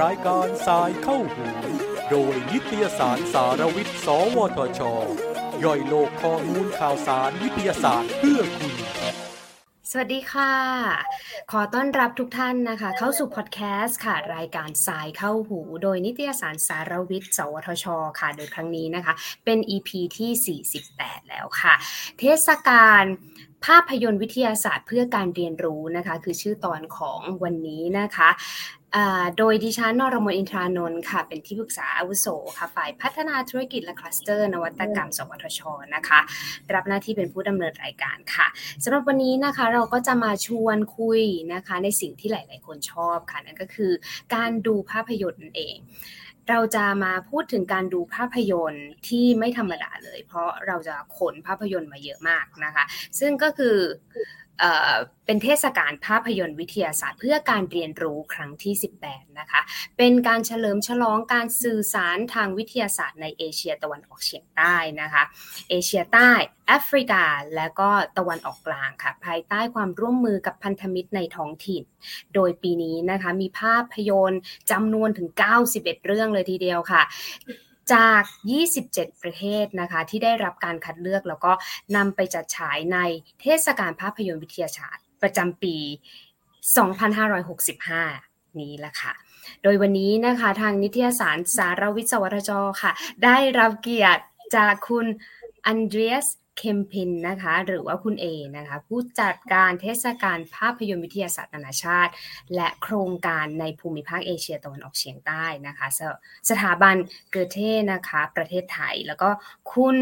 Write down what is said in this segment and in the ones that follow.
รายการสายเข้าหูโดยนิตยสารสารวิทย์ สวทช ย่อยโลกข้อมูลข่าวสารวิทยาศาสตร์เพื่อคุณ สวัสดีค่ะ ขอต้อนรับทุกท่านนะคะ เข้าสู่พอดแคสต์ค่ะ รายการสายเข้าหู โดยนิตยสารสารวิทย์ สวทช ค่ะ โดยครั้งนี้นะคะ เป็น EP ที่ 48 แล้วค่ะ เทศกาล ภาพยนตร์วิทยาศาสตร์เพื่อการเรียนรู้นะคะ คือชื่อตอนของวันนี้นะคะโดยดิฉันนรมนอินทรานนท์ค่ะ เป็นที่ปรึกษาอาวุโสค่ะ ฝ่ายพัฒนาธุรกิจและคลัสเตอร์ นวัตกรรม สวทชนะคะ รับหน้าที่เป็นผู้ดำเนินรายการค่ะสำหรับวันนี้นะคะเราก็จะมาชวนคุยนะคะในสิ่งที่หลาย ๆ คนชอบค่ะ นั่นก็คือการดูภาพยนตร์นั่นเอง เราจะมาพูดถึงการดูภาพยนตร์ที่ไม่ธรรมดาเลย เพราะเราจะขนภาพยนตร์มาเยอะมากนะคะ ซึ่งก็คือ เป็นเทศกาลภาพยนตร์วิทยาศาสตร์ เพื่อการเรียนรู้ครั้งที่ 18 นะคะ เป็นการเฉลิมฉลองการสื่อสารทางวิทยาศาสตร์ในเอเชียตะวันออกเฉียงใต้นะคะ เอเชียใต้ แอฟริกา และก็ตะวันออกกลางค่ะ ภายใต้ความร่วมมือกับพันธมิตรในท้องถิ่น โดยปีนี้นะคะมีภาพยนตร์จำนวนถึง 91 เรื่องเลยทีเดียวค่ะ จาก 27 ประเทศนะคะ ที่ได้รับการคัดเลือกแล้วก็นำไปจัดฉายในเทศกาลภาพยนตร์วิทยาศาสตร์ประจำปี 2565 นี้แหละค่ะ โดยวันนี้นะคะทางนิตยสารสารวิศวทจค่ะ ได้รับเกียรติจากคุณอันเดรียส เคมพินนะคะหรือว่าคุณเอนะคะผู้จัดการเทศกาลภาพยนตร์วิทยาศาสตร์นานาชาติ และโครงการในภูมิภาคเอเชียตะวันออกเฉียงใต้นะคะสสถาบันเกอเทนะคะประเทศไทย แล้วก็คุณ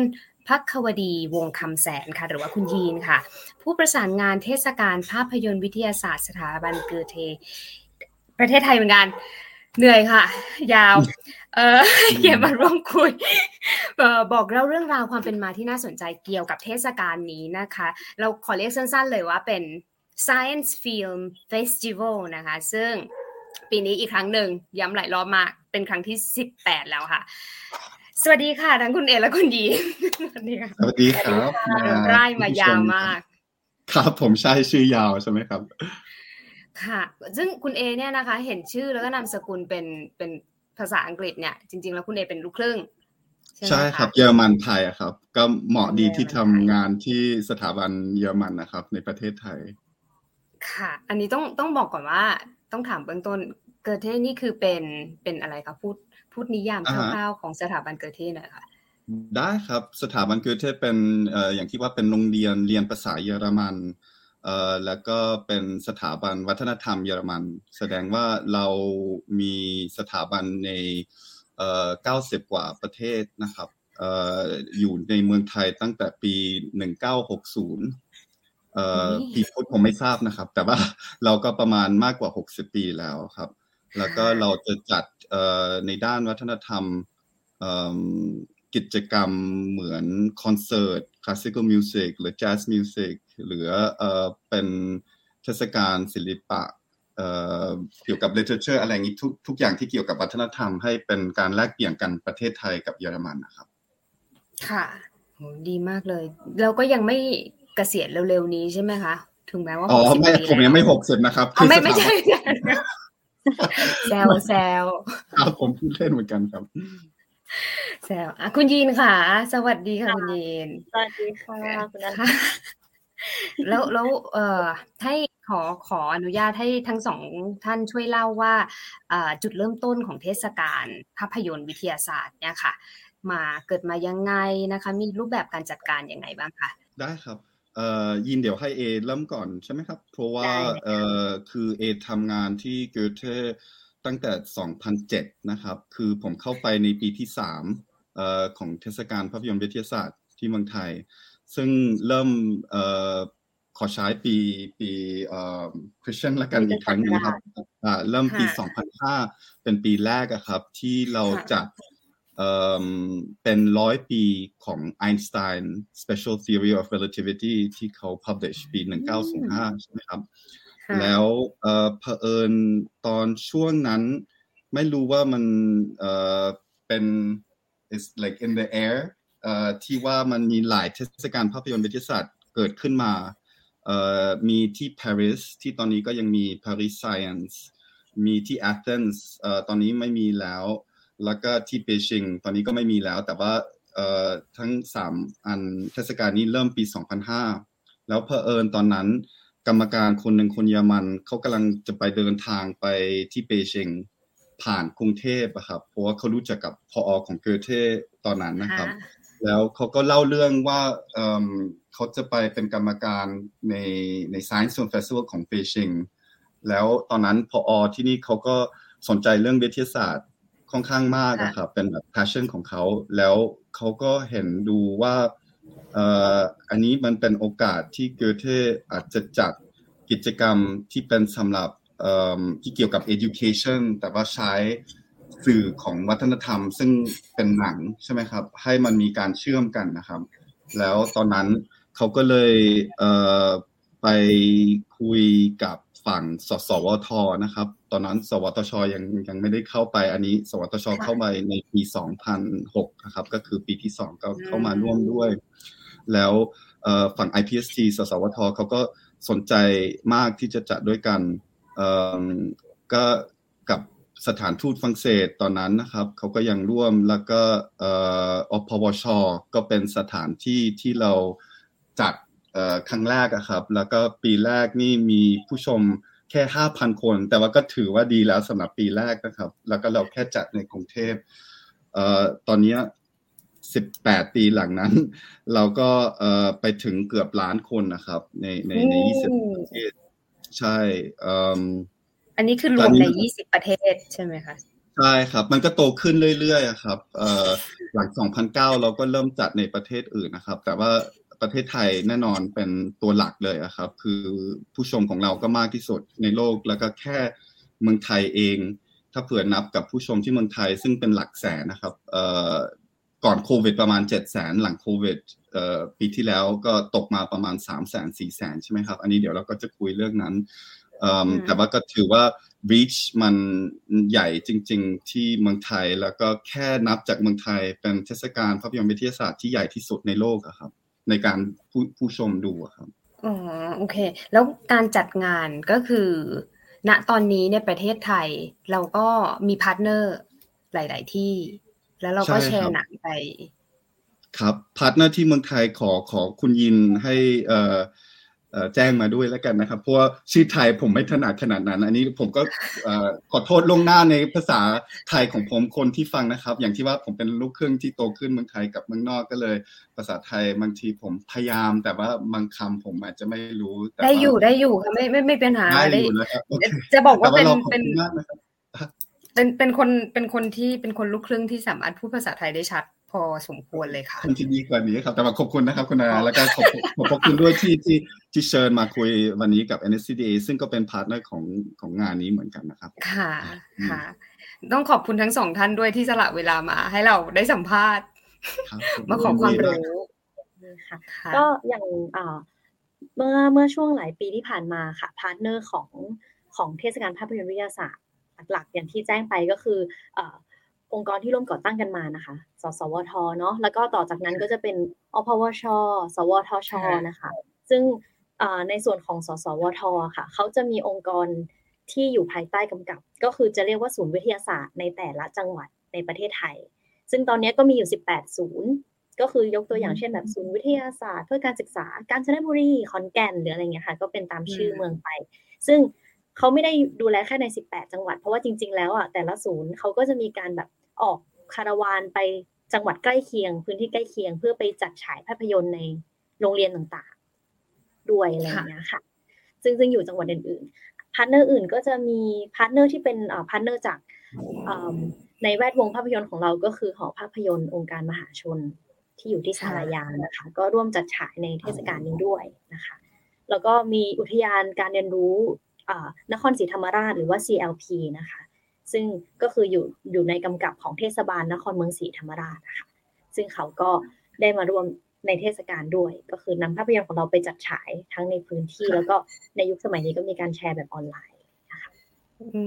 พักควดีวงคำแสนค่ะหรือว่าคุณยีนค่ะ ผู้ประสานงานเทศกาลภาพยนตร์วิทยาศาสตร์สถาบันเกอเท ประเทศไทยเหมือนกัน เหนื่อยค่ะ ยาว เออเกี่ยวมาร่วมคุยบอกเล่าเรื่องราวความเป็นมาที่น่าสนใจเกี่ยวกับเทศกาลนี้นะคะ เราขอเรียกสั้นๆเลยว่าเป็น Science Film Festival นะคะ ซึ่งปีนี้อีกครั้งหนึ่งย้ำหลายรอบมาก เป็นครั้งที่ 18 แล้วค่ะ สวัสดีค่ะ ทั้งคุณเอและคุณดี สวัสดีครับสวัสดีครับร่ายมายาวมาก ครับผมใช่ชื่อยาวใช่ไหมครับ ค่ะ ซึ่งคุณเอเนี่ยนะคะ เห็นชื่อแล้วก็นามสกุลเป็นเป็นภาษาอังกฤษเนี่ย จริง ๆ แล้วคุณเอเป็นลูกครึ่ง ใช่ครับ เยอรมันไทยครับ ก็เหมาะดีที่ทำงานที่สถาบันเยอรมันนะครับ ในประเทศไทย ค่ะ อันนี้ต้องต้องบอกก่อนว่าต้องถามเบื้องต้นเกิดเทนี่คือเป็นเป็นอะไรคะพูดพูดนิยามคร่าวๆของสถาบันเกิดเทหน่อยค่ะได้ครับสถาบันเกิดเทเป็นเอ่ออย่างที่ว่าเป็นโรงเรียนเรียนภาษาเยอรมัน เอ่อแล้วก็เป็นสถาบันวัฒนธรรมเยอรมัน แสดงว่าเรามีสถาบันในเอ่อ90 กว่าประเทศนะครับเอ่ออยู่ในเมืองไทยตั้งแต่ปี 1960เอ่อปีพุทธผมไม่ทราบนะครับ แต่ว่าเราก็ประมาณมากกว่า 60 ปีแล้วครับ แล้วก็เราจะจัดเอ่อในด้านวัฒนธรรมเอ่อกิจกรรมเหมือนคอนเสิร์ต classical music หรือ jazz music หรือเอ่อเป็นเทศกาลศิลปะเอ่อเกี่ยวกับ literature อะไรอย่างนี้ทุกทุกอย่างที่เกี่ยวกับวัฒนธรรมให้เป็นการแลกเปลี่ยนกันประเทศไทยกับเยอรมันนะครับ ค่ะดีมากเลย เราก็ยังไม่เกษียณเร็วๆนี้ใช่ไหมคะถึงแม้ว่าอ๋อไม่ผมยังไม่หกสิบนะครับคือไม่ไม่ใช่แซวแซวครับผมพูดเล่นเหมือนกันครับแซวอะคุณยีนค่ะ สวัสดีค่ะคุณยีน สวัสดีค่ะคุณนัน แล้วแล้วเอ่อให้ขอขออนุญาตให้ทั้งสองท่านช่วยเล่าว่าจุดเริ่มต้นของเทศกาลภาพยนตร์วิทยาศาสตร์เนี่ยค่ะ มาเกิดมายังไงนะคะ มีรูปแบบการจัดการยังไงบ้างคะได้ครับเอ่อยินเดี๋ยวให้เอเริ่มก่อนใช่ไหมครับ เพราะว่าเอ่อคือเอทำงานที่เกอเทตั้งแต่ 2007 นะครับ คือผมเข้าไปในปีที่3เอ่อของเทศกาลภาพยนตร์วิทยาศาสตร์ที่เมืองไทย ซึ่งเริ่มเอ่อขอใช้ปีปีเอ่อคริสเตียนละกันอีกครั้งนึงครับอ่าเริ่มปี 2005 เป็นปีแรกอะครับ ที่เราจัดเอ่อเป็นร้อยปีของ Einstein Special Theory of Relativity ที่เขา publish ปี 1905 ใช่ไหมครับ แล้วเอ่อเผอิญตอนช่วงนั้นไม่รู้ว่ามันเอ่อเป็น is like in the air เอ่อ ที่ว่ามันมีหลายเทศกาลภาพยนตร์วิทยาศาสตร์เกิดขึ้นมามีที่ปารีสที่ตอนนี้ก็ยังมี Paris Science มีที่ Athens เอ่อตอนนี้ไม่มีแล้ว แล้วก็ที่เบจิงตอนนี้ก็ไม่มีแล้ว แต่ว่าทั้งสามอันเทศกาลนี้เริ่มปี 2005 แล้วเพอเอิญตอนนั้น กรรมการคนหนึ่งคนเยอรมันเขากำลังจะไปเดินทางไปที่เบจิงผ่านกรุงเทพอะครับเพราะว่าเขารู้จักกับพออของเกอเทตอนนั้นนะครับ แล้วเขาก็เล่าเรื่องว่าเขาจะไปเป็นกรรมการในใน Science Film Festival ของเบจิงแล้วตอนนั้นพออที่นี่เขาก็สนใจเรื่องวิทยาศาสตร์ค่อนข้างมากนะครับเป็นแบบ passion ของเขา แล้วเขาก็เห็นดูว่าอันนี้มันเป็นโอกาสที่เกอเทอาจจะจัดกิจกรรมที่เป็นสำหรับที่เกี่ยวกับ education แต่ว่าใช้ สื่อของวัฒนธรรม ซึ่งเป็นหนังใช่ไหมครับ ให้มันมีการเชื่อมกันนะครับ แล้วตอนนั้นเขาก็เลยไปคุยกับฝั่งสสวทนะครับ ตอนนั้น สวทชยังยังไม่ได้เข้าไป อันนี้ สวทชเข้ามาในปี 2006นะครับ ก็คือปีที่สองก็เข้ามาร่วมด้วย แล้วฝั่ง IPST สสวทเขาก็สนใจมากที่จะจัดด้วยกันก็กับ สถานทูตฝรั่งเศสตอนนั้นนะครับเขาก็ยังร่วมแล้วก็อพวช ก็เป็นสถานที่ที่เราจัดครั้งแรกอะครับ แล้วก็ปีแรกนี่มีผู้ชมแค่ห้าพันคน แต่ว่าก็ถือว่าดีแล้วสำหรับปีแรกนะครับ แล้วก็เราแค่จัดในกรุงเทพตอนนี้สิบแปดปีหลังนั้น เราก็ไปถึงเกือบล้านคนนะครับ ในในในยี่สิบประเทศใช่ อันนี้คือรวมในยี่สิบประเทศใช่ไหมคะใช่ครับ มันก็โตขึ้นเรื่อยๆครับหลัง 2009 เราก็เริ่มจัดในประเทศอื่นนะครับ แต่ว่าประเทศไทยแน่นอนเป็นตัวหลักเลยครับ คือผู้ชมของเราก็มากที่สุดในโลกแล้วก็แค่เมืองไทยเอง ถ้าเผื่อนับกับผู้ชมที่เมืองไทยซึ่งเป็นหลักแสนนะครับก่อนโควิดประมาณ 7 0 0แสนหลังโควิดปีที่แล้วก็ตกมาประมาณ 3 0 0แสน4แสนใช่ไหมครับ อันนี้เดี๋ยวเราก็จะคุยเรื่องนั้น แต่ว่าก็ถือว่า reach มันใหญ่จริง ๆ ที่เมืองไทย แล้วก็แค่นับจากเมืองไทยเป็นเทศกาลภาพยนตร์วิทยาศาสตร์ที่ใหญ่ที่สุดในโลกครับ ในการผู้ผู้ชมดูครับอ๋อโอเค แล้วการจัดงานก็คือ ณตอนนี้ในประเทศไทยเราก็มี partner หลาย ๆ ที่ แล้วเราก็แชร์หนังไป ครับ partner ที่เมืองไทยขอขอคุณยินให้เอ่อ แจ้งมาด้วยแล้วกันนะครับ เพราะว่าชื่อไทยผมไม่ถนัดขนาดนั้น อันนี้ผมก็ขอโทษล่วงหน้าในภาษาไทยของผมคนที่ฟังนะครับ อย่างที่ว่าผมเป็นลูกครึ่งที่โตขึ้นเมืองไทยกับเมืองนอกก็เลย ภาษาไทยบางทีผมพยายาม แต่ว่าบางคำผมอาจจะไม่รู้ได้อยู่ได้อยู่ค่ะไม่ไม่ไม่เป็นหาได้อยู่นะครับจะบอกว่าเป็นเป็นเป็นเป็นคนเป็นคนที่เป็นคนลูกครึ่งที่สามารถพูดภาษาไทยได้ชัด พอสมควรเลยค่ะควรที่ดีกว่านี้ครับแต่ว่าขอบคุณนะครับคุณนาแล้วก็ขอบขอบคุณด้วยที่ที่ที่เชิญมาคุยวันนี้กับ NSTDA ซึ่งก็เป็น partner ของของงานนี้เหมือนกันนะครับ ค่ะค่ะ ต้องขอบคุณทั้งสองท่านด้วยที่สละเวลามา ให้เราได้สัมภาษณ์ มาขอความรู้ค่ะก็อย่างเมื่อเมื่อช่วงหลายปีที่ผ่านมาค่ะ partner ของของเทศกาลภาพยนตร์วิทยาศาสตร์หลักอย่างที่แจ้งไปก็คือ องค์กรที่ร่วมก่อตั้งกันมานะคะ สสวท เนาะ แล้วก็ต่อจากนั้นก็จะเป็นอพวช สวทช นะคะ ซึ่งในส่วนของสสวท ค่ะ เขาจะมีองค์กรที่อยู่ภายใต้กำกับ ก็คือจะเรียกว่าศูนย์วิทยาศาสตร์ในแต่ละจังหวัดในประเทศไทย ซึ่งตอนนี้ก็มีอยู่ 18 ศูนย์ ก็คือยกตัวอย่างเช่นแบบศูนย์วิทยาศาสตร์ เพื่อการศึกษา การชนบุรี ขอนแก่น หรืออะไรเงี้ยค่ะ ก็เป็นตามชื่อเมืองไป ซึ่งเขาไม่ได้ดูแลแค่ใน 18 จังหวัด เพราะว่าจริง ๆ แล้วอะแต่ละศูนย์เขาก็จะมีการแบบ ออกคาราวานไปจังหวัดใกล้เคียง พื้นที่ใกล้เคียง เพื่อไปจัดฉายภาพยนตร์ในโรงเรียนต่างๆ ด้วยอะไรอย่างเงี้ยค่ะ ซึ่งซึ่งอยู่จังหวัดอื่นๆ partner อื่นก็จะมี partner ที่เป็น partner จากในแวดวงภาพยนตร์ของเราก็คือหอภาพยนตร์องค์การมหาชนที่อยู่ที่ศาลายานะคะ ก็ร่วมจัดฉายในเทศกาลนี้ด้วยนะคะ แล้วก็มีอุทยานการเรียนรู้นครศรีธรรมราชหรือว่า CLP นะคะ ซึ่งก็คืออยู่อยู่ในกำกับของเทศบาลนครเมืองศรีธรรมราชนะคะซึ่งเขาก็ได้มาร่วมในเทศกาลด้วย ก็คือนำภาพยนตร์ของเราไปจัดฉายทั้งในพื้นที่ แล้วก็ในยุคสมัยนี้ก็มีการแชร์แบบออนไลน์นะคะอื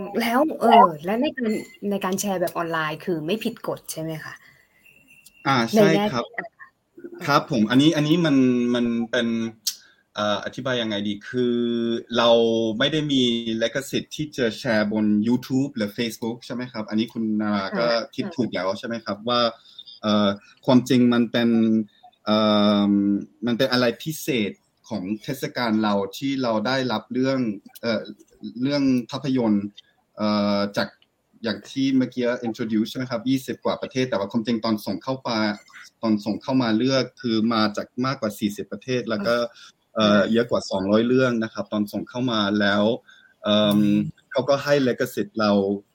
มแล้วเออและในการในการแชร์แบบออนไลน์คือไม่ผิดกฎใช่ไหมคะอ่าใช่ครับ ครับผมอันนี้อันนี้มันมันเป็น อธิบายยังไงดีคือเราไม่ได้มีเลกสิทธิ์ที่จะแชร์บน YouTube หรือ Facebook ใช่ไหมครับ อันนี้คุณนาราก็คิดถูกแล้วใช่ไหมครับว่าความจริงมันเป็นมันเป็นอะไรพิเศษของเทศกาลเราที่เราได้รับเรื่องเรื่องภาพยนตร์จากอย่างที่เมื่อกี้ introduce ใช่ไหมครับ 20 กว่าประเทศ แต่ว่าความจริงตอนส่งเข้าไปตอนส่งเข้ามาเลือกคือมาจากมากกว่า 40 ประเทศ แล้วก็ เยอะกว่า 200 เรื่องนะครับ ตอนส่งเข้ามาแล้วเขาก็ให้เลกสิทธิ์เรา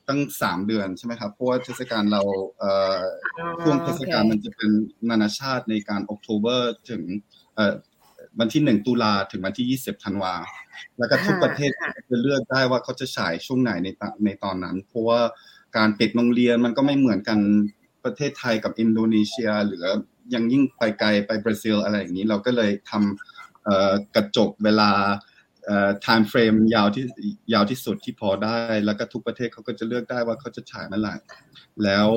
ตั้งสามเดือนใช่ไหมครับ เพราะว่าเทศกาลเราช่วงเทศกาลมันจะเป็นนานาชาติในการออกโทเบอร์ถึงวันที่หนึ่งตุลาถึงวันที่ยี่สิบธันวา แล้วก็ทุกประเทศจะเลือกได้ว่าเขาจะฉายช่วงไหนในในตอนนั้น เพราะว่าการปิดโรงเรียนมันก็ไม่เหมือนกันประเทศไทยกับอินโดนีเซีย หรือยังยิ่งไปไกลไปบราซิลอะไรอย่างนี้ เราก็เลยทำ กระจกเวลา time frame ยาวที่ยาวที่สุดที่พอได้ แล้วก็ทุกประเทศเขาก็จะเลือกได้ว่าเขาจะฉายเมื่อไหร่แล้ว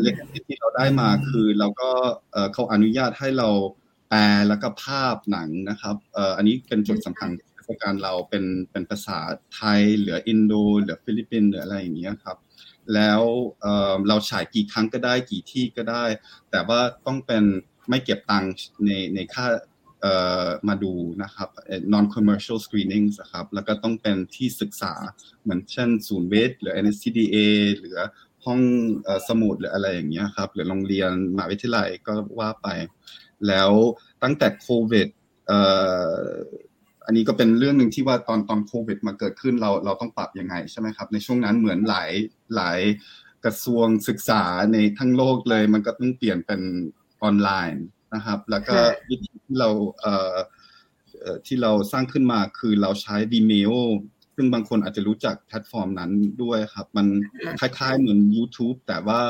เลขที่เราได้มาคือเราก็เขาอนุญาตให้เราแปลแล้วก็พากย์หนังนะครับอันนี้เป็นจุดสำคัญในการเราเป็นเป็นภาษาไทยเหลืออินโดเหลือฟิลิปปินส์หรืออะไรอย่างเงี้ยครับ แล้วเราฉายกี่ครั้งก็ได้กี่ที่ก็ได้ แต่ว่าต้องเป็นไม่เก็บตังค์ในในค่า มาดูนะครับ non commercial screenings ครับแล้วก็ต้องเป็นที่ศึกษาเหมือนเช่นศูนย์วิทย์หรือ NSTDA หรือห้องสมุดหรืออะไรอย่างเงี้ยครับหรือโรงเรียนมหาวิทยาลัยก็ว่าไป แล้วตั้งแต่โควิดอันนี้ก็เป็นเรื่องหนึ่งที่ว่าตอนตอนโควิดมาเกิดขึ้นเราเราต้องปรับยังไงใช่ไหมครับ ในช่วงนั้นเหมือนหลายหลายกระทรวงศึกษาในทั้งโลกเลย มันก็ต้องเปลี่ยนเป็นออนไลน์ นะครับ แล้วก็วิธีที่เราเอ่อที่เราสร้างขึ้นมาคือเราใช้ Vimeo ซึ่งบางคนอาจจะรู้จักแพลตฟอร์มนั้นด้วยครับ มันคล้ายๆเหมือน YouTube แต่ว่า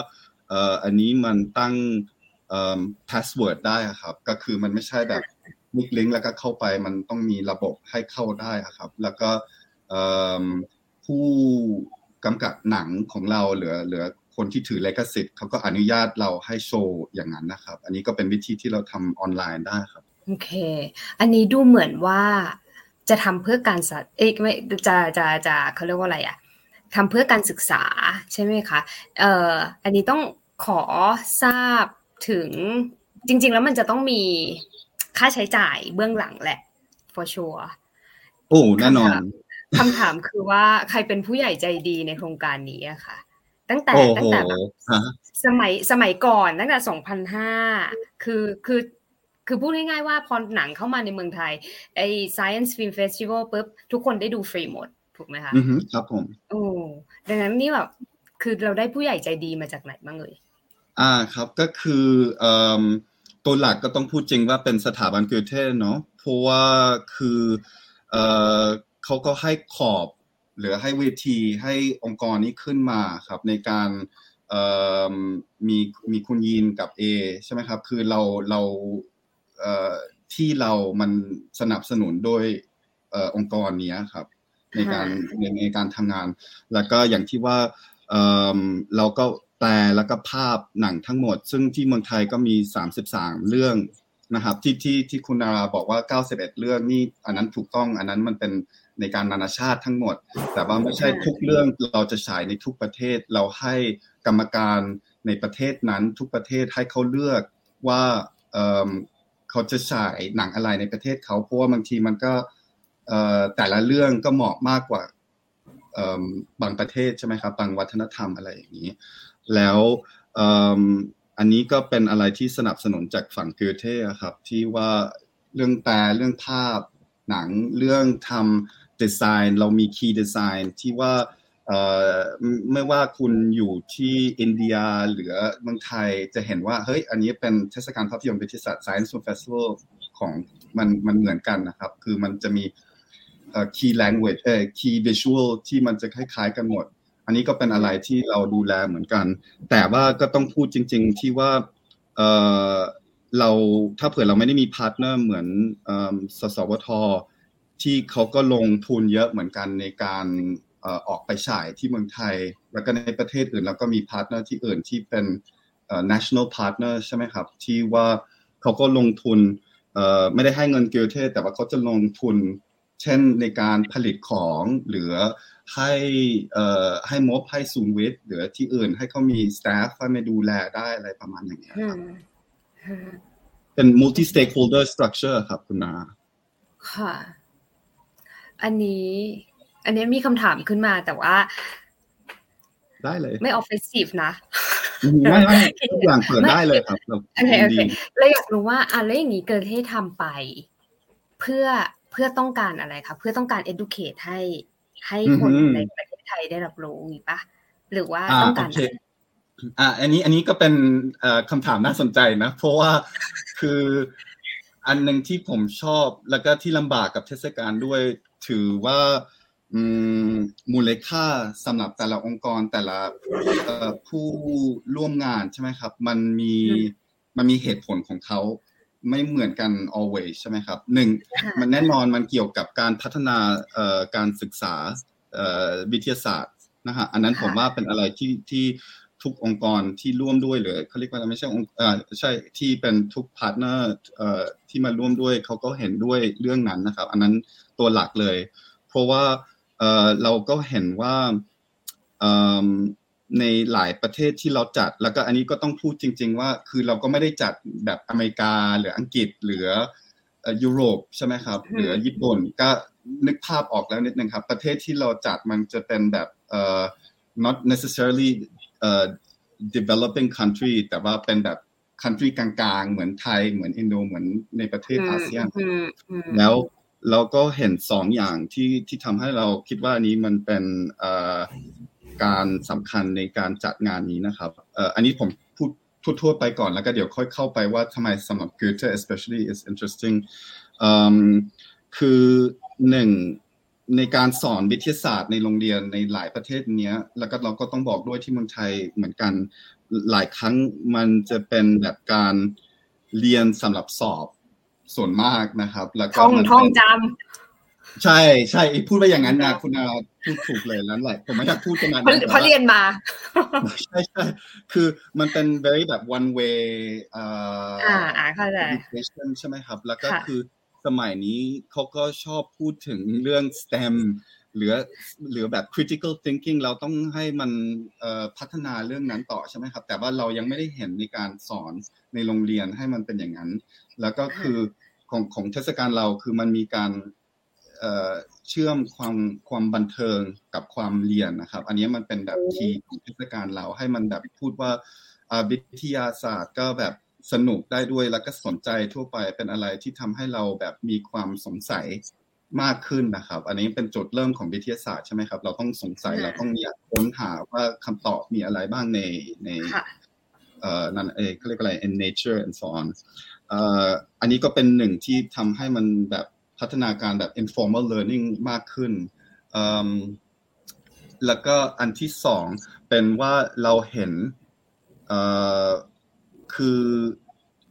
เอ่ออันนี้มันตั้งเอ่อ password ได้ครับ ก็คือมันไม่ใช่แบบมิกลิงก์แล้วก็เข้าไปมันต้องมีระบบให้เข้าได้ครับ แล้วก็ผู้กำกับหนังของเราเหลือเหลือ คนที่ถือเลขสิทธิ์เขาก็อนุญาตเราให้โชว์อย่างนั้นนะครับ อันนี้ก็เป็นวิธีที่เราทำออนไลน์ได้ครับโอเค อันนี้ดูเหมือนว่าจะทำเพื่อการสัตเอ๊ะไม่จะจะจะเขาเรียกว่าอะไรอะทำเพื่อการศึกษาใช่ไหมคะเอ่ออันนี้ต้องขอทราบถึงจริง ๆ แล้วมันจะต้องมีค่าใช้จ่ายเบื้องหลังแหละ for sure โอ้แน่นอนคำถามคือว่าใครเป็นผู้ใหญ่ใจดีในโครงการนี้อะคะ ตั้งแต่ตั้งแต่แบบสมัยสมัยก่อนตั้งแต่สองพันห้าคือคือคือพูดง่ายๆว่าพอหนังเข้ามาในเมืองไทย ไอ้ Science Film Festival ปุ๊บทุกคนได้ดูฟรีหมด ถูกไหมคะ อือครับผมโอ้ดังนั้นนี่แบบคือเราได้ผู้ใหญ่ใจดีมาจากไหนบ้างเลย อ่าครับก็คือเอ่อตัวหลักก็ต้องพูดจริงว่าเป็นสถาบันเกิเทเนาะเพราะว่าคือเอ่อเขาก็ให้ขอบ หรือให้เวทีให้องค์กรนี้ขึ้นมาครับในการมีมีคุณยีนกับ A ใช่ไหมครับ คือเราเราที่เรามันสนับสนุนโดยองค์กรนี้ครับ ในการในในการทำงาน แล้วก็อย่างที่ว่าเราก็แปลแล้วก็ภาพหนังทั้งหมด ซึ่งที่เมืองไทยก็มี 33 เรื่องนะครับ ที่ที่ที่คุณนาราบอกว่า 91 เรื่องนี่อันนั้นถูกต้องอันนั้นมันเป็น ในการนานาชาติทั้งหมด แต่ว่าไม่ใช่ทุกเรื่องเราจะฉายในทุกประเทศ เราให้กรรมการในประเทศนั้นทุกประเทศให้เขาเลือกว่าเขาจะฉายหนังอะไรในประเทศเขาเพราะว่าบางทีมันก็แต่ละเรื่องก็เหมาะมากกว่าบางประเทศใช่ไหมครับบางวัฒนธรรมอะไรอย่างนี้ แล้วอันนี้ก็เป็นอะไรที่สนับสนุนจากฝั่งเกอเทครับ ที่ว่าเรื่องแปลเรื่องภาพหนังเรื่องทำ ดีไซน์เรามีคีย์ดีไซน์ที่ว่าไม่ว่าคุณอยู่ที่อินเดียหรือเมืองไทยจะเห็นว่าเฮ้ยอันนี้เป็นเทศกาลภาพยนตร์วิทยาศาสตร์ Science Film Festival ของมันมันเหมือนกันนะครับ คือมันจะมี key language เอ่อ key visual ที่มันจะคล้ายๆกันหมด อันนี้ก็เป็นอะไรที่เราดูแลเหมือนกัน แต่ว่าก็ต้องพูดจริง ๆ ที่ว่าเเราถ้าเผื่อเราไม่ได้มี partner เหมือนสสวท ที่เขาก็ลงทุนเยอะเหมือนกันในการออกไปฉายที่เมืองไทย แล้วก็ในประเทศอื่น แล้วก็มี partner ที่อื่นที่เป็น national partner ใช่ไหมครับ ที่ว่าเขาก็ลงทุนเอ่อไม่ได้ให้เงินเกอเธ่แต่ว่าเขาจะลงทุน เช่นในการผลิตของหรือให้เอ่อให้มบให้ศูนย์วิทย์หรือที่อื่น ให้เขามีสตาฟให้มาดูแลได้อะไรประมาณอย่างเงี้ยครับเป็น multi stakeholder structure ครับคุณนาค่ะ อันนี้ อันนี้มีคำถามขึ้นมาแต่ว่า ได้เลย ไม่ออฟฟิศซีฟนะไม่ไม่ทุกอย่างเปิดได้เลยครับโอเคโอเคแล้วอยากรู้ว่าอะไรอย่างนี้เกิดให้ทำไป เพื่อเพื่อต้องการอะไรคะเพื่อต้องการ educate ให้ให้คนในประเทศไทยได้รับรู้นี่ปะหรือว่าต้องการอ่าอันนี้อันนี้ก็เป็นคำถามน่าสนใจนะ เพราะว่าคือ อันหนึ่งที่ผมชอบแล้วก็ที่ลำบากกับเทศกาลด้วย ถือว่ามูลค่าสำหรับแต่ละองค์กรแต่ละผู้ร่วมงานใช่ไหมครับ มันมีมันมีเหตุผลของเขาไม่เหมือนกัน always ใช่ไหมครับหนึ่งมันแน่นอนมันเกี่ยวกับการพัฒนาการศึกษาวิทยาศาสตร์นะฮะอันนั้นผมว่าเป็นอะไรที่ที่ ทุกองค์กรที่ร่วมด้วยเลยเขาเรียกว่าไม่ใช่องค์ใช่ที่เป็นทุก partner ที่มาร่วมด้วยเขาก็เห็นด้วยเรื่องนั้นนะครับ อันนั้นตัวหลักเลย เพราะว่าเราก็เห็นว่าในหลายประเทศที่เราจัด แล้วก็อันนี้ก็ต้องพูดจริง ๆ ว่าคือเราก็ไม่ได้จัดแบบอเมริกาหรืออังกฤษหรือยุโรปใช่ไหมครับหรือญี่ปุ่นก็นึกภาพออกแล้วนิดนึงครับ ประเทศที่เราจัดมันจะเป็นแบบ not necessarily developing country แต่ว่าเป็นแบบ country กลางๆ เหมือนไทยเหมือนอินโดเหมือนในประเทศอาเซียนแล้วเราก็เห็นสองอย่างที่ที่ทำให้เราคิดว่านี้มันเป็นการสำคัญในการจัดงานนี้นะครับอันนี้ผมพูดทั่วๆไปก่อนแล้วก็เดี๋ยวค่อยเข้าไปว่าทำไมสำหรับ Goethe especially is interesting คือหนึ่ง ในการสอนวิทยาศาสตร์ในโรงเรียนในหลายประเทศเนี้ย แล้วก็เราก็ต้องบอกด้วยที่เมืองไทยเหมือนกัน หลายครั้งมันจะเป็นแบบการเรียนสำหรับสอบส่วนมากนะครับ แล้วก็ท่องท่องจำใช่ใช่พูดไปอย่างนั้นนะคุณอาพูดถูกเลยแล้วแหละผมไม่อยากพูดขนาดนั้นเพราะเรียนมาใช่ใช่คือมันเป็น very แบบ one way อ่าอ่าเข้าใจใช่ไหมครับ แล้วก็คือ สมัยนี้เขาก็ชอบพูดถึงเรื่อง STEM หรือหรือแบบ critical thinking เราต้องให้มันพัฒนาเรื่องนั้นต่อใช่ไหมครับ แต่ว่าเรายังไม่ได้เห็นในการสอนในโรงเรียนให้มันเป็นอย่างนั้น แล้วก็คือของของเทศกาลเราคือมันมีการเชื่อมความความบันเทิงกับความเรียนนะครับ อันนี้มันเป็นแบบคีย์ของเทศกาลเราให้มันแบบพูดว่าวิทยาศาสตร์ก็แบบ สนุกได้ด้วยแล้วก็สนใจทั่วไปเป็นอะไรที่ทำให้เราแบบมีความสงสัยมากขึ้นนะครับ อันนี้เป็นจุดเริ่มของวิทยาศาสตร์ใช่ไหมครับ เราต้องสงสัยเราต้องอยากค้นหาว่าคำตอบมีอะไรบ้างในในเอ่อนั่นเองเขาเรียกอะไร in nature and so on เอ่ออันนี้ก็เป็นหนึ่งที่ทำให้มันแบบพัฒนาการแบบ informal learning มากขึ้นแล้วก็อันที่สองเป็นว่าเราเห็น คือ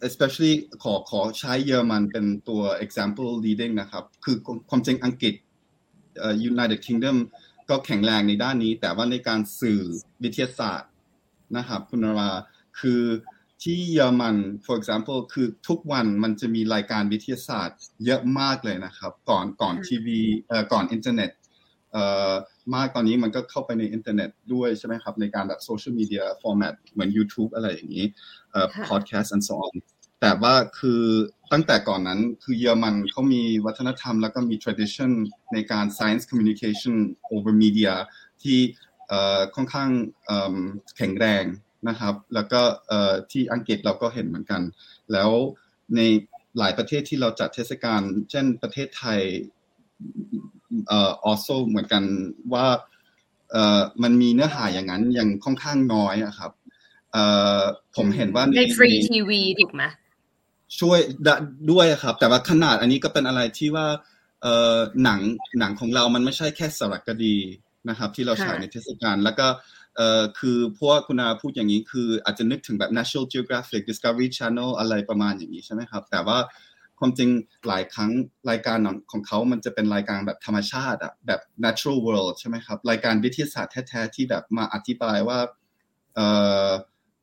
especially ขอขอใช้เยอรมันเป็นตัว example leading นะครับ คือความจริงอังกฤษ United Kingdom ก็แข็งแรงในด้านนี้ แต่ว่าในการสื่อวิทยาศาสตร์นะครับคุณนาราคือที่เยอรมัน for example คือทุกวันมันจะมีรายการวิทยาศาสตร์เยอะมากเลยนะครับ ก่อนก่อนทีวีเอ่อก่อนอินเทอร์เน็ตเอ่อ มากตอนนี้มันก็เข้าไปในอินเทอร์เน็ตด้วยใช่ไหมครับ ในการแบบ social media format เหมือน YouTube อะไรอย่างนี้เอ่อ podcast and so on แต่ว่าคือตั้งแต่ก่อนนั้นคือเยอรมันเขามีวัฒนธรรมแล้วก็มี tradition ในการ science communication over media ที่ค่อนข้างแข็งแรงนะครับ แล้วก็ที่อังกฤษเราก็เห็นเหมือนกัน แล้วในหลายประเทศที่เราจัดเทศกาลเช่นประเทศไทยเอ่อ also เหมือนกันว่าเอ่อมันมีเนื้อหาอย่างนั้นยังค่อนข้างน้อยอะครับเอ่อผมเห็นว่าในฟรีทีวีถูกไหมช่วยด้วยครับ แต่ว่าขนาดอันนี้ก็เป็นอะไรที่ว่าเอ่อหนังหนังของเรามันไม่ใช่แค่สารคดีนะครับ ที่เราฉายในเทศกาลแล้วก็เอ่อคือพวกคุณอาพูดอย่างนี้คืออาจจะนึกถึงแบบ National Geographic Discovery Channel อะไรประมาณอย่างนี้ใช่ไหมครับ แต่ว่า ความจริงหลายครั้งรายการของเขามันจะเป็นรายการแบบธรรมชาติอะแบบ natural world ใช่ไหมครับ รายการวิทยาศาสตร์แท้ๆ ที่แบบมาอธิบายว่าเอ่อ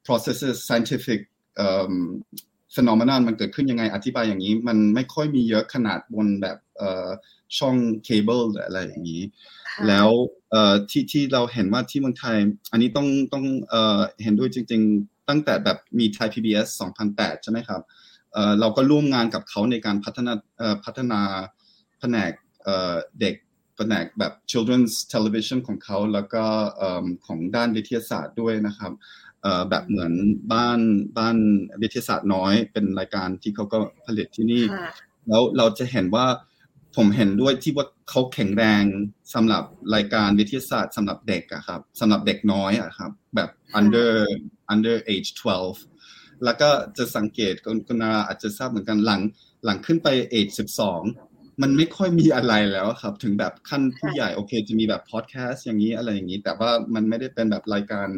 processes scientific um, ฟีนอมนานมันเกิดขึ้นยังไงอธิบายอย่างนี้ มันไม่ค่อยมีเยอะขนาดบนแบบเอ่อช่องเคเบิลหรืออะไรอย่างนี้ แล้วเอ่อที่ที่เราเห็นว่าที่เมืองไทย อันนี้ต้องต้องเอ่อเห็นด้วยจริง ๆ ตั้งแต่แบบมีไทย PBS 2008 ใช่ไหมครับ เอ่อเราก็ร่วมงานกับเขาในการพัฒนาเอ่อพัฒนาแผนกเอ่อเด็กแผนกแบบ children's television ของเขาแล้วก็ของด้านวิทยาศาสตร์ด้วยนะครับแบบเหมือนบ้านบ้านวิทยาศาสตร์น้อยเป็นรายการที่เขาก็ผลิตที่นี่ แล้วเราจะเห็นว่าผมเห็นด้วยที่ว่าเขาแข็งแรงสำหรับรายการวิทยาศาสตร์สำหรับเด็กอะครับสำหรับเด็กน้อยอะครับแบบ under under age 12 แล้วก็จะสังเกตคุณนาอาจจะทราบเหมือนกันหลัง หลังขึ้นไป age 12มันไม่ค่อยมีอะไรแล้วครับ ถึงแบบขั้นผู้ใหญ่โอเค จะมีแบบพอดแคสต์อย่างนี้อะไรอย่างนี้ แต่ว่ามันไม่ได้เป็นแบบรายการ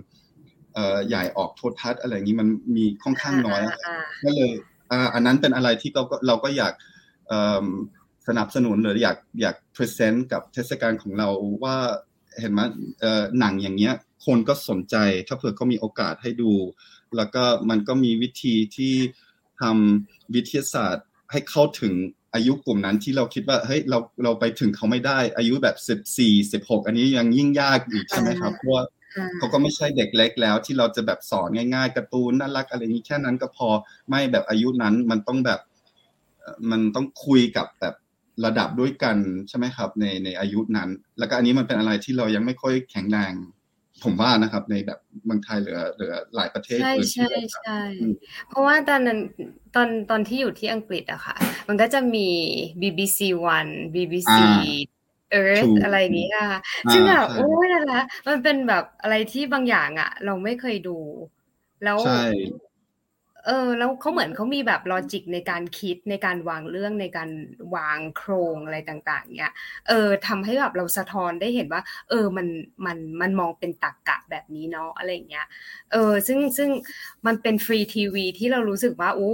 เอ่อใหญ่ออกโทรทัศน์อะไรอย่างนี้มันมีค่อนข้างน้อยก็เลยอ่าอันนั้นเป็นอะไรที่เราก็เราก็อยากสนับสนุนหรืออยากอยาก present กับเทศกาลของเราว่าเห็นไหมหนังอย่างเงี้ย คนก็สนใจถ้าเผื่อเขามีโอกาสให้ดู แล้วก็มันก็มีวิธีที่ทำวิทยาศาสตร์ให้เข้าถึงอายุกลุ่มนั้นที่เราคิดว่าเฮ้ยเราเราไปถึงเขาไม่ได้ อายุแบบสิบสี่สิบหกอันนี้ยังยิ่งยากอีกใช่ไหมครับเพราะว่าเขาก็ไม่ใช่เด็กเล็กแล้ว ที่เราจะแบบสอนง่ายๆการ์ตูนน่ารักอะไรนี้แค่นั้นก็พอไม่แบบอายุนั้นมันต้องแบบ มันต้องคุยกับแบบระดับด้วยกันใช่ไหมครับ ในในอายุนั้น แล้วก็อันนี้มันเป็นอะไรที่เรายังไม่ค่อยแข็งแรง ผมว่านะครับ ในแบบเมืองไทยหรือหรือหลายประเทศใช่ใช่ใช่เพราะว่าตอนนั้นตอนตอนที่อยู่ที่อังกฤษอะค่ะ มันก็จะมี BBC One BBC Earth อะไรอย่างนี้ค่ะซึ่งแบบโอ้ยนะคะมันเป็นแบบอะไรที่บางอย่างอะเราไม่เคยดู แล้ว เออแล้วเขาเหมือนเขามีแบบลอจิกในการคิดในการวางเรื่องในการวางโครงอะไรต่าง ๆ เนี้ยเออทำให้แบบเราสะท้อนได้เห็นว่า เออมันมันมันมองเป็นตักกะแบบนี้เนาะอะไรเงี้ยเออซึ่งซึ่งมันเป็นฟรีทีวีที่เรารู้สึกว่าโอ้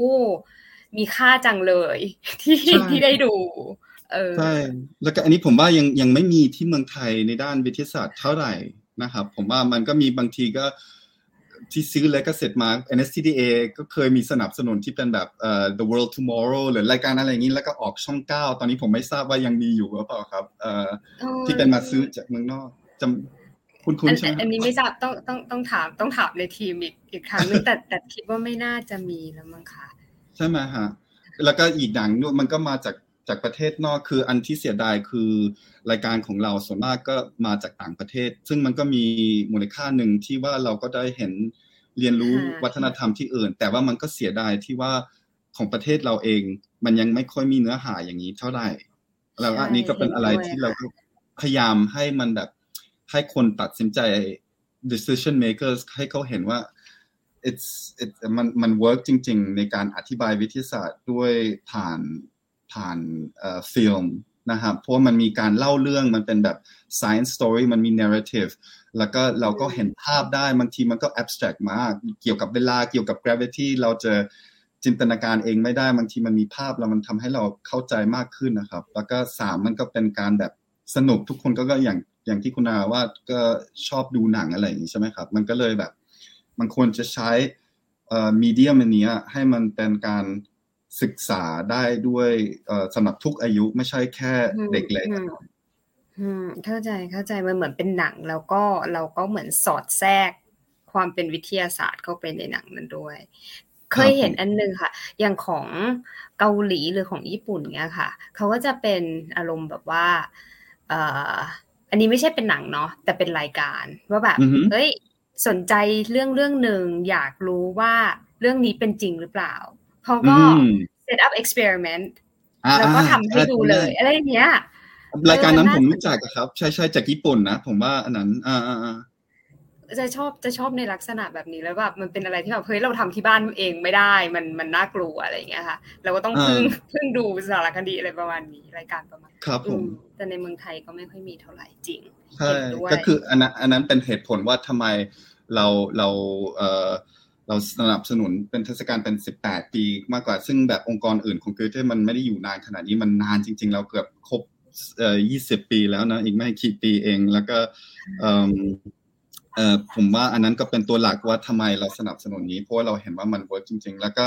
มีค่าจังเลยที่ที่ได้ดูใช่แล้วก็อันนี้ผมว่ายังยังไม่มีที่เมืองไทยในด้านวิทยาศาสตร์เท่าไหร่นะครับผมว่ามันก็มีบางทีก็ ที่ซื้อแล้วก็เสร็จมา NSTDA ก็เคยมีสนับสนุนที่เป็นแบบเอ่อ The World Tomorrow หรือรายการอะไรอย่างนี้แล้วก็ออกช่องเก้าตอนนี้ผมไม่ทราบว่ายังมีอยู่หรือเปล่าครับเอ่อที่เป็นมาซื้อจากเมืองนอกจำคุณคุณใช่ไหมอันนี้ไม่ทราบต้องต้องต้องถามต้องถามในทีมอีกอีกครั้งนึงแต่แต่คิดว่าไม่น่าจะมีแล้วมั้งคะใช่ไหมฮะแล้วก็อีกอย่างนึงมันก็มาจาก จากประเทศนอกคืออันที่เสียดายคือรายการของเราส่วนมากก็มาจากต่างประเทศ ซึ่งมันก็มีมูลค่าหนึ่งที่ว่าเราก็ได้เห็นเรียนรู้วัฒนธรรมที่อื่น แต่ว่ามันก็เสียดายที่ว่าของประเทศเราเอง มันยังไม่ค่อยมีเนื้อหาอย่างนี้เท่าไหร่ แล้วอันนี้ก็เป็นอะไรที่เราพยายามให้มันแบบให้คนตัดสินใจ decision makers ให้เขาเห็นว่า it's it มันมัน work จริง ๆ ในการอธิบายวิทยาศาสตร์ด้วยผ่าน ผ่านฟิล์มนะครับเพราะมันมีการเล่าเรื่องมันเป็นแบบ science story มันมี narrative แล้วก็เราก็เห็นภาพได้บางทีมันก็ abstract มาก เกี่ยวกับเวลาเกี่ยวกับ gravity เราจะจินตนาการเองไม่ได้บางทีมันมีภาพแล้วมันทำให้เราเข้าใจมากขึ้นนะครับ แล้วก็สามมันก็เป็นการแบบสนุกทุกคนก็ก็อย่างอย่างที่คุณอาว่าก็ชอบดูหนังอะไรอย่างนี้ใช่ไหมครับ มันก็เลยแบบ มันควรจะใช้มีเดียมันนี้ให้มันเป็นการ ศึกษาได้ด้วยสำหรับทุกอายุไม่ใช่แค่เด็กเล็กเข้าใจเข้าใจมันเหมือนเป็นหนังแล้วก็เราก็เหมือนสอดแทรกความเป็นวิทยาศาสตร์เข้าไปในหนังนั้นด้วย เคยเห็นอันนึงค่ะ อย่างของเกาหลีหรือของญี่ปุ่นเนี้ยค่ะเขาก็จะเป็นอารมณ์แบบว่าเอ่ออันนี้ไม่ใช่เป็นหนังเนาะแต่เป็นรายการว่าแบบเฮ้ยสนใจเรื่องเรื่องหนึ่งอยากรู้ว่าเรื่องนี้เป็นจริงหรือเปล่า เขาก็ set up experiment แล้วก็ทำให้ดูเลย อะไรอย่างเงี้ยรายการนั้นผมรู้จักครับ ใช่ใช่จากญี่ปุ่นนะ ผมว่าอันนั้น อ่าอ่าจะชอบจะชอบในลักษณะแบบนี้แล้วแบบมันเป็นอะไรที่แบบเฮ้ยเราทำที่บ้านเองไม่ได้ มันมันน่ากลัวอะไรอย่างเงี้ยค่ะ เราก็ต้องพึ่งพึ่งดูสารคดีอะไรประมาณนี้รายการประมาณครับผมแต่ในเมืองไทยก็ไม่ค่อยมีเท่าไหร่จริงใช่ก็คืออันนั้นอันนั้นเป็นเหตุผลว่าทำไมเราเราเอ่อ เราสนับสนุนเป็นเทศกาลเป็น 18 ปีมากกว่า ซึ่งแบบองค์กรอื่นของเกเทมันไม่ได้อยู่นานขนาดนี้มันนานจริง ๆ เราเกือบครบเอ่อ20 ปีแล้วนะอีกไม่กี่ปีเอง แล้วก็เอ่อเอ่อผมว่าอันนั้นก็เป็นตัวหลักว่าทำไมเราสนับสนุนนี้ เพราะว่าเราเห็นว่ามันเวิร์กจริง ๆ แล้วก็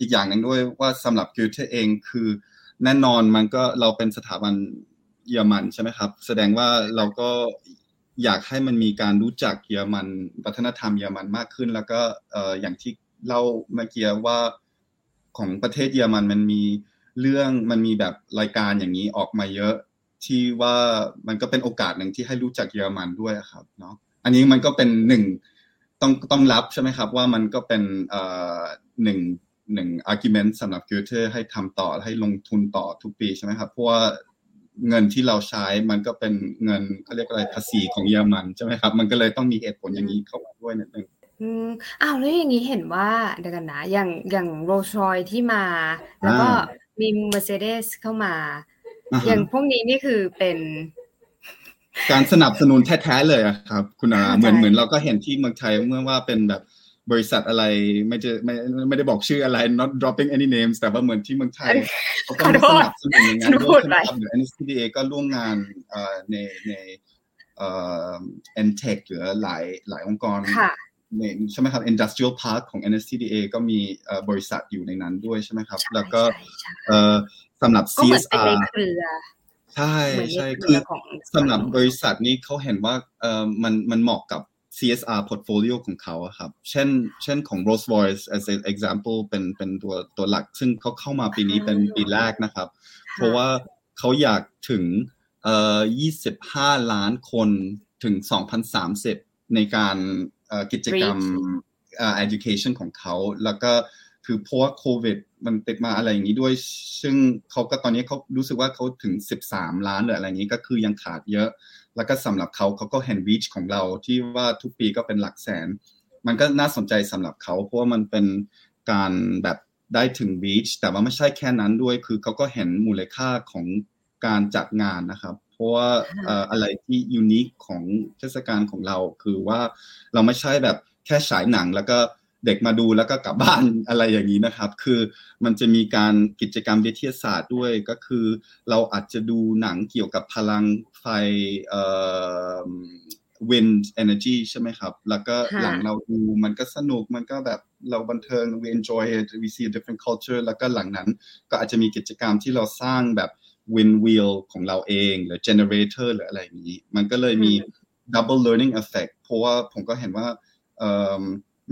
อีกอย่างหนึ่งด้วยว่าสำหรับกิวเทเองคือแน่นอนมันก็เราเป็นสถาบันเยอรมันใช่ไหมครับ แสดงว่าเราก็ อยากให้มันมีการรู้จักเยอรมันวัฒนธรรมเยอรมันมากขึ้น แล้วก็อย่างที่เล่าเมื่อกี้ว่าของประเทศเยอรมันมันมีเรื่องมันมีแบบรายการอย่างนี้ออกมาเยอะที่ว่ามันก็เป็นโอกาสหนึ่งที่ให้รู้จักเยอรมันด้วยครับเนาะอันนี้มันก็เป็นหนึ่งต้องต้องรับใช่ไหมครับ ว่ามันก็เป็นหนึ่งหนึ่ง argument สำหรับเกอเธ่ให้ทำต่อให้ลงทุนต่อทุกปีใช่ไหมครับเพราะว่า เงินที่เราใช้มันก็เป็นเงินเขาเรียกอะไรภาษีของเยอรมันใช่ไหมครับ มันก็เลยต้องมีเหตุผลอย่างนี้เข้ามาด้วยนิดนึงอืมอ้าวแล้วอย่างนี้เห็นว่าเดี๋ยวกันนะอย่างอย่างโรลส์รอยที่มา แล้วก็มี Mercedes เข้ามา อย่างพวกนี้นี่คือเป็น การสนับสนุนแท้ๆเลยอะครับ คุณอาเหมือนเหมือนเราก็เห็นที่เมืองไทยเมื่อว่าเป็นแบบ บริษัทอะไรไม่จะไม่ไม่ได้บอกชื่ออะไร not dropping any names แต่ว่าเหมือนที่เมืองไทยเขาก็สนับสนุนอย่างนั้นด้วยใช่ไหมครับหรือ NSCDA ก็ร่วมงานในในเอ่อ NTech หรือหลายหลายองค์กรใช่ไหมครับ Industrial Park ของ NSCDA ก็มีบริษัทอยู่ในนั้นด้วยใช่ไหมครับ แล้วก็สำหรับ CSR ใช่ใช่คือสำหรับบริษัทนี้เขาเห็นว่าเออมันมันเหมาะกับ CSR portfolio ของเขาครับ เช่น เช่นของ Rolls Royce as an example เป็นเป็นตัวตัวหลัก ซึ่งเขาเข้ามาปีนี้เป็นปีแรกนะครับ เพราะว่าเขาอยากถึงเอ่อ25 ล้านคนถึง 2030 ในการกิจกรรม education ของเขา แล้วก็คือเพราะว่าโควิดมันติดมาอะไรอย่างนี้ด้วย ซึ่งเขาก็ตอนนี้เขารู้สึกว่าเขาถึง 13 ล้านหรืออะไรอย่างนี้ก็คือยังขาดเยอะ แล้วก็สำหรับเขาเขาก็เห็นวีชของเราที่ว่าทุกปีก็เป็นหลักแสน มันก็น่าสนใจสำหรับเขาเพราะว่ามันเป็นการแบบได้ถึงวีชแต่ว่าไม่ใช่แค่นั้นด้วย คือเขาก็เห็นมูลค่าของการจัดงานนะครับ เพราะว่าอะไรที่ยูนิคของเทศกาลของเรา คือว่าเราไม่ใช่แบบแค่ฉายหนังแล้วก็ เด็กมาดูแล้วก็กลับบ้านอะไรอย่างนี้นะครับ คือมันจะมีการกิจกรรมวิทยาศาสตร์ด้วยก็คือ เราอาจจะดูหนังเกี่ยวกับพลังไฟเอ่อ wind energy ใช่ไหมครับ แล้วก็หลังเราดูมันก็สนุกมันก็แบบเราบันเทิง we enjoy it we see a different culture แล้วก็หลังนั้นก็อาจจะมีกิจกรรมที่เราสร้างแบบ wind wheel ของเราเองหรือ generator หรืออะไรอย่างนี้ มันก็เลยมี double learning effect เพราะว่าผมก็เห็นว่า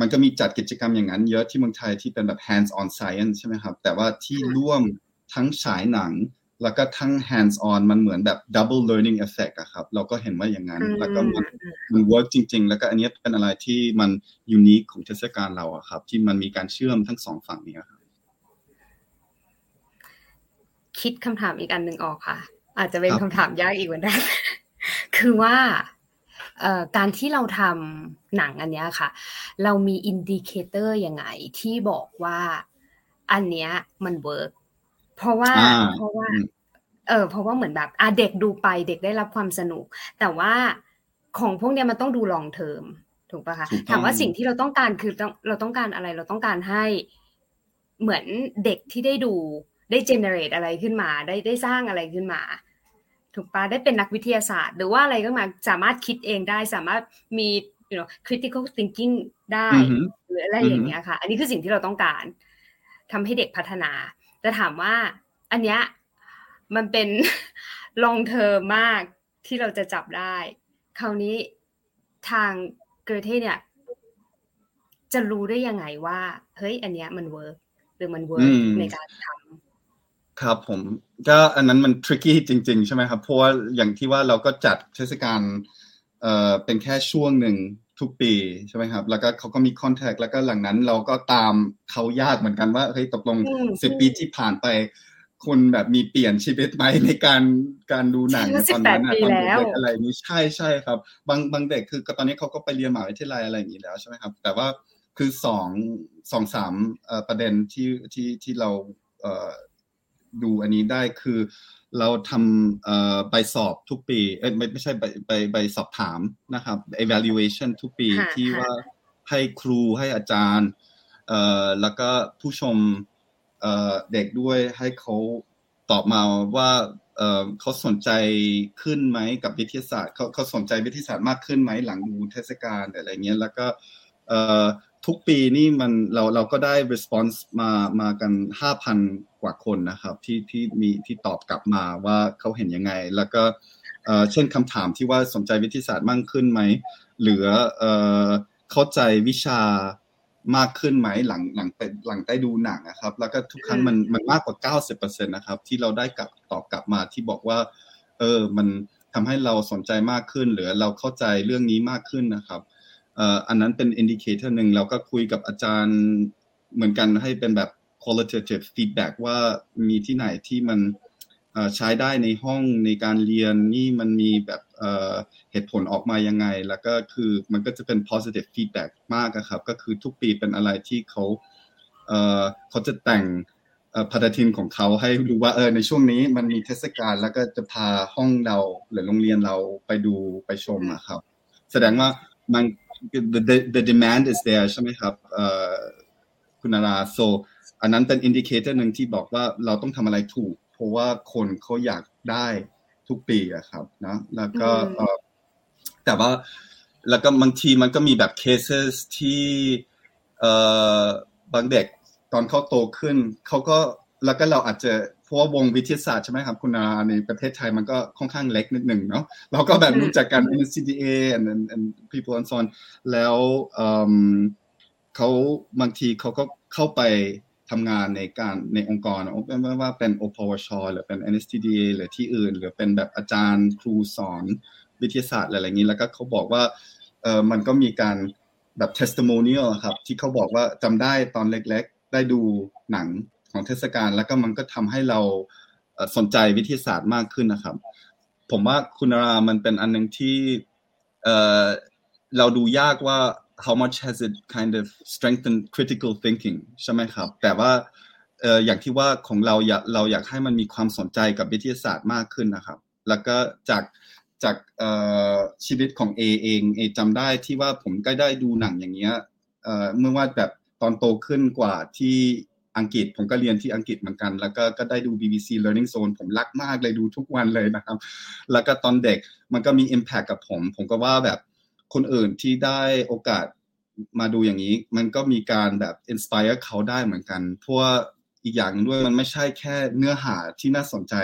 มันก็มีจัดกิจกรรมอย่างนั้นเยอะที่เมืองไทยที่เป็นแบบ hands on science ใช่ไหมครับ แต่ว่าที่ร่วมทั้งฉายหนัง แล้วก็ทั้ง hands on มันเหมือนแบบ double learning effect อะครับ เราก็เห็นว่าอย่างนั้น แล้วก็มันมัน work จริง ๆ แล้วก็อันนี้เป็นอะไรที่มัน unique ของเทศกาลเราอะครับ ที่มันมีการเชื่อมทั้งสองฝั่งนี้ครับคิดคำถามอีกอันหนึ่งออกค่ะ อาจจะเป็นคำถามยากอีกเหมือนกันคือว่า การที่เราทำหนังอันนี้ค่ะ เรามี indicator ยังไงที่บอกว่าอันเนี้ยมัน work เพราะว่าเพราะว่า เออเพราะว่าเหมือนแบบอะเด็กดูไปเด็กได้รับความสนุก แต่ว่าของพวกเนี้ยมันต้องดู long term ถูกปะคะถามว่าสิ่งที่เราต้องการคือต้องเราต้องการอะไรเราต้องการให้เหมือนเด็กที่ได้ดูได้เจเนเรตอะไรขึ้นมา ได้ได้สร้างอะไรขึ้นมา ถูกปะได้เป็นนักวิทยาศาสตร์ หรือว่าอะไรก็มาสามารถคิดเองได้สามารถมี you know critical thinking ได้หรืออะไรอย่างเงี้ยค่ะ อันนี้คือสิ่งที่เราต้องการทำให้เด็กพัฒนา แต่ถามว่าอันเนี้ยมันเป็นลองเทอมมากที่เราจะจับได้ คราวนี้ทางเกอเธ่เนี่ย จะรู้ได้ยังไงว่า เฮ้ย อันเนี้ยมัน work หรือมัน work ในการทำ ครับผมก็อันนั้นมัน tricky จริง ๆ ใช่ไหมครับ เพราะว่าอย่างที่ว่าเราก็จัดเทศกาลเอ่อเป็นแค่ช่วงหนึ่งทุกปีใช่ไหมครับ แล้วก็เขาก็มี contact แล้วก็หลังนั้นเราก็ตามเขายากเหมือนกันว่าเฮ้ยตกลงสิบปีที่ผ่านไป คุณแบบมีเปลี่ยนชีวิตไหมในการการดูหนังตอนนั้นตอนเด็กอะไรนี้ใช่ใช่ครับ บางบางเด็กคือตอนนี้เขาก็ไปเรียนมหาวิทยาลัยอะไรอย่างนี้แล้วใช่ไหมครับ แต่ว่าคือสองสองสามประเด็นที่ที่ที่เรา ดูอันนี้ได้คือ เราทำใบสอบทุกปีเอ้ไม่ไม่ใช่ใบใบใบสอบถามนะครับ evaluation ทุกปีที่ว่าให้ครูให้อาจารย์เอ่อแล้วก็ผู้ชมเอ่อเด็กด้วยให้เขาตอบมาว่าเอ่อเขาสนใจขึ้นไหมกับวิทยาศาสตร์เขาเขาสนใจวิทยาศาสตร์มากขึ้นไหมหลังดูเทศกาลอะไรเงี้ยแล้วก็เอ่อ ทุกปีนี่มันเราเราก็ได้ response มามากันห้าพันกว่าคนนะครับ ที่ที่มีที่ตอบกลับมาว่าเขาเห็นยังไง แล้วก็เช่นคำถามที่ว่าสนใจวิทยาศาสตร์มากขึ้นไหม หรือเข้าใจวิชามากขึ้นไหมหลังหลังหลังได้ดูหนังนะครับ แล้วก็ทุกครั้งมันมันมากกว่า 90%นะครับ ที่เราได้กลับตอบกลับมาที่บอกว่า เออมันทำให้เราสนใจมากขึ้น หรือเราเข้าใจเรื่องนี้มากขึ้นนะครับ อันนั้นเป็น indicator หนึ่งเราก็คุยกับอาจารย์เหมือนกันให้เป็นแบบ qualitative feedback ว่ามีที่ไหนที่มันใช้ได้ในห้องในการเรียนนี่มันมีแบบเหตุผลออกมายังไง แล้วก็คือมันก็จะเป็น positive feedback มากครับ ก็คือทุกปีเป็นอะไรที่เขาเขาจะแต่งปฏิทินของเขาให้รู้ว่าเออในช่วงนี้มันมีเทศกาลแล้วก็จะพาห้องเราหรือโรงเรียนเราไปดูไปชมอะครับ แสดงว่ามัน the the demand is there ใช่ไหมครับคุณนารา so อันนั้นเป็น indicator หนึ่งที่บอกว่าเราต้องทำอะไรถูก เพราะว่าคนเขาอยากได้ทุกปีอะครับนะแล้วก็แต่ว่าแล้วก็บางทีมันก็มีแบบเคสที่เอ่อบางเด็กตอนเขาโตขึ้นเขาก็ แล้วก็เราอาจจะเพราะว่าวงวิทยาศาสตร์ใช่ไหมครับคุณนาในประเทศไทยมันก็ค่อนข้างเล็กนิดหนึ่งเนาะเราก็แบบรู้จักกัน NCDA and and people and so on แล้วเขาบางทีเขาก็เข้าไปทำงานในการในองค์กรไม่ว่าเป็นอปวชหรือเป็น NSTDA หรือที่อื่น หรือเป็นแบบอาจารย์ครูสอนวิทยาศาสตร์อะไรอย่างนี้ แล้วก็เขาบอกว่าเออมันก็มีการแบบ testimonial ครับ ที่เขาบอกว่าจำได้ตอนเล็กๆ ได้ดูหนัง ของเทศกาลแล้วก็มันก็ทำให้เราสนใจวิทยาศาสตร์มากขึ้นนะครับ ผมว่าคุณรามันเป็นอันหนึ่งที่เเราดูยากว่า how much has it kind of strengthened critical thinking ใช่ไหมครับ แต่ว่าอย่างที่ว่าของเราอยากเราอยากให้มันมีความสนใจกับวิทยาศาสตร์มากขึ้นนะครับ แล้วก็จากจากชีวิตของเอเองเอจำได้ที่ว่าผมก็ได้ดูหนังอย่างเงี้ยเมื่อว่าแบบตอนโตขึ้นกว่าที่ อังกฤษผมก็เรียนที่อังกฤษเหมือนกัน แล้วก็ก็ได้ดู BBC Learning Zone ผมรักมากเลยดูทุกวันเลยนะครับ แล้วก็ตอนเด็กมันก็มี Impact กับผม ผมก็ว่าแบบคนอื่นที่ได้โอกาสมาดูอย่างนี้ มันก็มีการแบบ inspire เขาได้เหมือนกันเพราะอีกอย่างด้วยมันไม่ใช่แค่เนื้อหาที่น่าสนใจ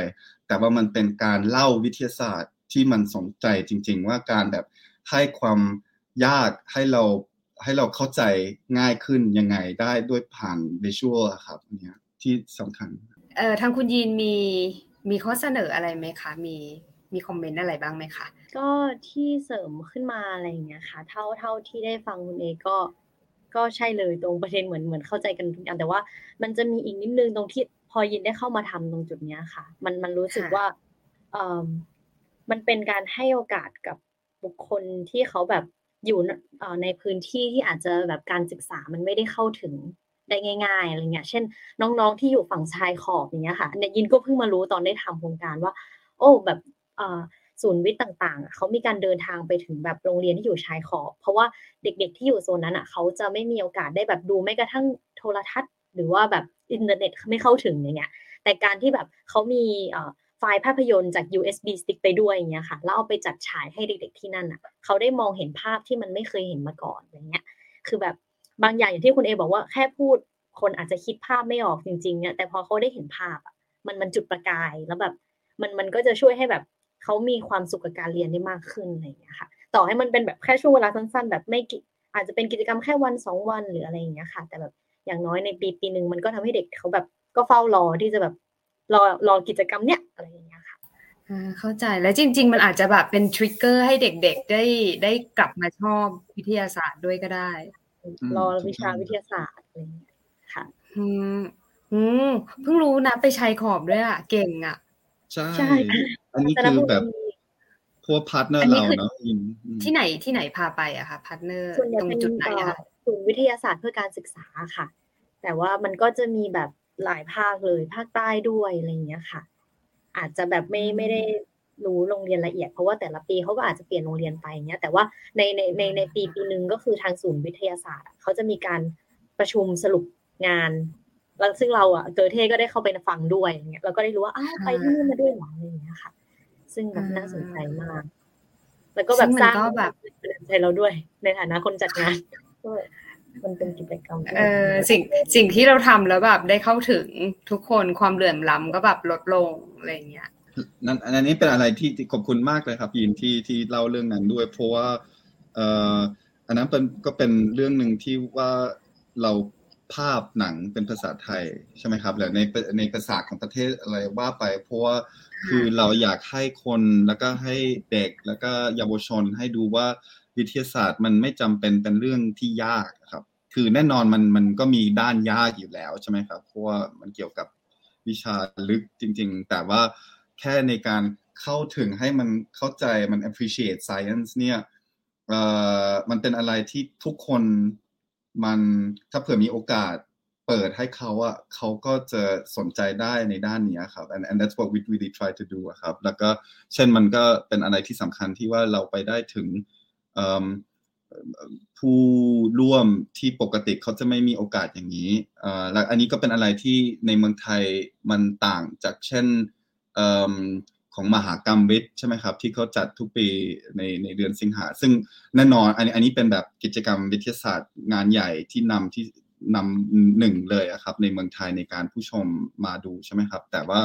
แต่ว่ามันเป็นการเล่าวิทยาศาสตร์ที่มันสนใจจริง ๆ ว่าการแบบให้ความยากให้เรา ให้เราเข้าใจง่ายขึ้นยังไงได้ด้วยผ่านวิชวลครับเนี่ยที่สำคัญเอ่อทางคุณยีนมีมีข้อเสนออะไรไหมคะ มีมีคอมเมนต์อะไรบ้างไหมคะ ก็ที่เสริมขึ้นมาอะไรอย่างเงี้ยค่ะ เท่าเท่าที่ได้ฟังคุณเอก็ก็ใช่เลยตรงประเด็นเหมือนเหมือนเข้าใจกันทุกอย่างแต่ว่ามันจะมีอีกนิดนึงตรงที่พอยินได้เข้ามาทำตรงจุดเนี้ยค่ะ มันมันรู้สึกว่าเอ่อมันเป็นการให้โอกาสกับบุคคลที่เขาแบบ อยู่ในพื้นที่ที่อาจจะแบบการศึกษามันไม่ได้เข้าถึงได้ง่ายๆอะไรเงี้ย เช่น น้องๆที่อยู่ฝั่งชายขอบอย่างเงี้ยค่ะเนี่ยยินก็เพิ่งมารู้ตอนได้ทำโครงการว่า โอ้แบบศูนย์วิทย์ต่างๆ เขามีการเดินทางไปถึงแบบโรงเรียนที่อยู่ชายขอบ เพราะว่าเด็กๆที่อยู่โซนนั้นอะเขาจะไม่มีโอกาสได้แบบดูแม้กระทั่งโทรทัศน์ หรือว่าแบบอินเทอร์เน็ตไม่เข้าถึงอย่างเงี้ย แต่การที่แบบเขามี ไฟล์ภาพยนตร์จาก USB stick ไปด้วยอย่างเงี้ยค่ะแล้วเอาไปจัดฉายให้เด็กๆที่นั่นอะเขาได้มองเห็นภาพที่มันไม่เคยเห็นมาก่อนอย่างเงี้ย คือแบบบางอย่างอย่างที่คุณเอบอกว่าแค่พูดคนอาจจะคิดภาพไม่ออกจริงๆเนี่ยแต่พอเขาได้เห็นภาพอะมันมันจุดประกายแล้วแบบมันมันก็จะช่วยให้แบบเขามีความสุขกับการเรียนได้มากขึ้นอะไรอย่างเงี้ยค่ะ ต่อให้มันเป็นแบบแค่ช่วงเวลาสั้น ๆ แบบไม่อาจจะเป็นกิจกรรมแค่วันสองวันหรืออะไรอย่างเงี้ยค่ะ แต่แบบอย่างน้อยในปีปีหนึ่งมันก็ทำให้เด็กเขาแบบก็เฝ้ารอที่จะแบบ รอรอกิจกรรมเนี้ยอะไรอย่างเงี้ยค่ะเข้าใจแล้วจริง ๆ มันอาจจะแบบเป็นทริกเกอร์ให้เด็กๆได้ได้กลับมาชอบวิทยาศาสตร์ด้วยก็ได้ รอวิชาวิทยาศาสตร์อะไรอย่างเงี้ยค่ะอืมอืมเพิ่งรู้นะไปชายขอบด้วยอะ เก่งอะ ใช่ อันนี้คือแบบพวก partner เราเนาะที่ไหนที่ไหนพาไปอะคะ partner ตรงจุดไหนอะศูนย์วิทยาศาสตร์เพื่อการศึกษาค่ะ แต่ว่ามันก็จะมีแบบ หลายภาคเลยภาคใต้ด้วยอะไรเงี้ยค่ะ อาจจะแบบไม่ไม่ได้รู้โรงเรียนละเอียดเพราะว่าแต่ละปีเขาก็อาจจะเปลี่ยนโรงเรียนไปเงี้ยแต่ว่าในในในในปีปีหนึ่งก็คือทางศูนย์วิทยาศาสตร์เขาจะมีการประชุมสรุปงานแล้วซึ่งเราอะเกอเท่ก็ได้เข้าไปฟังด้วยอย่างเงี้ยเราก็ได้รู้ว่าอ้าวไปที่นี่มาด้วยหรออะไรอย่างเงี้ยค่ะ ซึ่งแบบน่าสนใจมาก แล้วก็แบบสร้างแบบใจเราด้วย ในฐานะคนจัดงาน มันเป็นกิจกรรมเออสิ่งสิ่งที่เราทำแล้วแบบได้เข้าถึงทุกคนความเหลื่อมล้ำก็แบบลดลงอะไรเงี้ยนั่นอันนี้เป็นอะไรที่ขอบคุณมากเลยครับ ยินที่ที่เล่าเรื่องนั้นด้วย เพราะว่าเอ่ออันนั้นเป็นก็เป็นเรื่องหนึ่งที่ว่าเราภาพหนังเป็นภาษาไทยใช่ไหมครับแล้วในในภาษาของประเทศอะไรว่าไป เพราะว่าคือเราอยากให้คนแล้วก็ให้เด็กแล้วก็เยาวชนให้ดูว่า วิทยาศาสตร์มันไม่จำเป็นเป็นเรื่องที่ยากครับ คือแน่นอนมันมันก็มีด้านยากอยู่แล้วใช่ไหมครับเพราะว่ามันเกี่ยวกับวิชาลึกจริง ๆ แต่ว่าแค่ในการเข้าถึงให้มันเข้าใจมัน appreciate science เนี่ยเอ่อมันเป็นอะไรที่ทุกคนมันถ้าเผื่อมีโอกาสเปิดให้เขาอะเขาก็จะสนใจได้ในด้านนี้ครับ and and that's what we really try to do ครับ แล้วก็เช่นมันก็เป็นอะไรที่สำคัญที่ว่าเราไปได้ถึง ผู้ร่วมที่ปกติเขาจะไม่มีโอกาสอย่างนี้แล้วอันนี้ก็เป็นอะไรที่ในเมืองไทยมันต่างจากเช่นของมหากรรมวิทย์ใช่ไหมครับ ที่เขาจัดทุกปีในในเดือนสิงหา ซึ่งแน่นอนอันนี้อันนี้เป็นแบบกิจกรรมวิทยาศาสตร์งานใหญ่ที่นำที่นำหนึ่งเลยครับ ในเมืองไทยในการผู้ชมมาดูใช่ไหมครับ แต่ว่า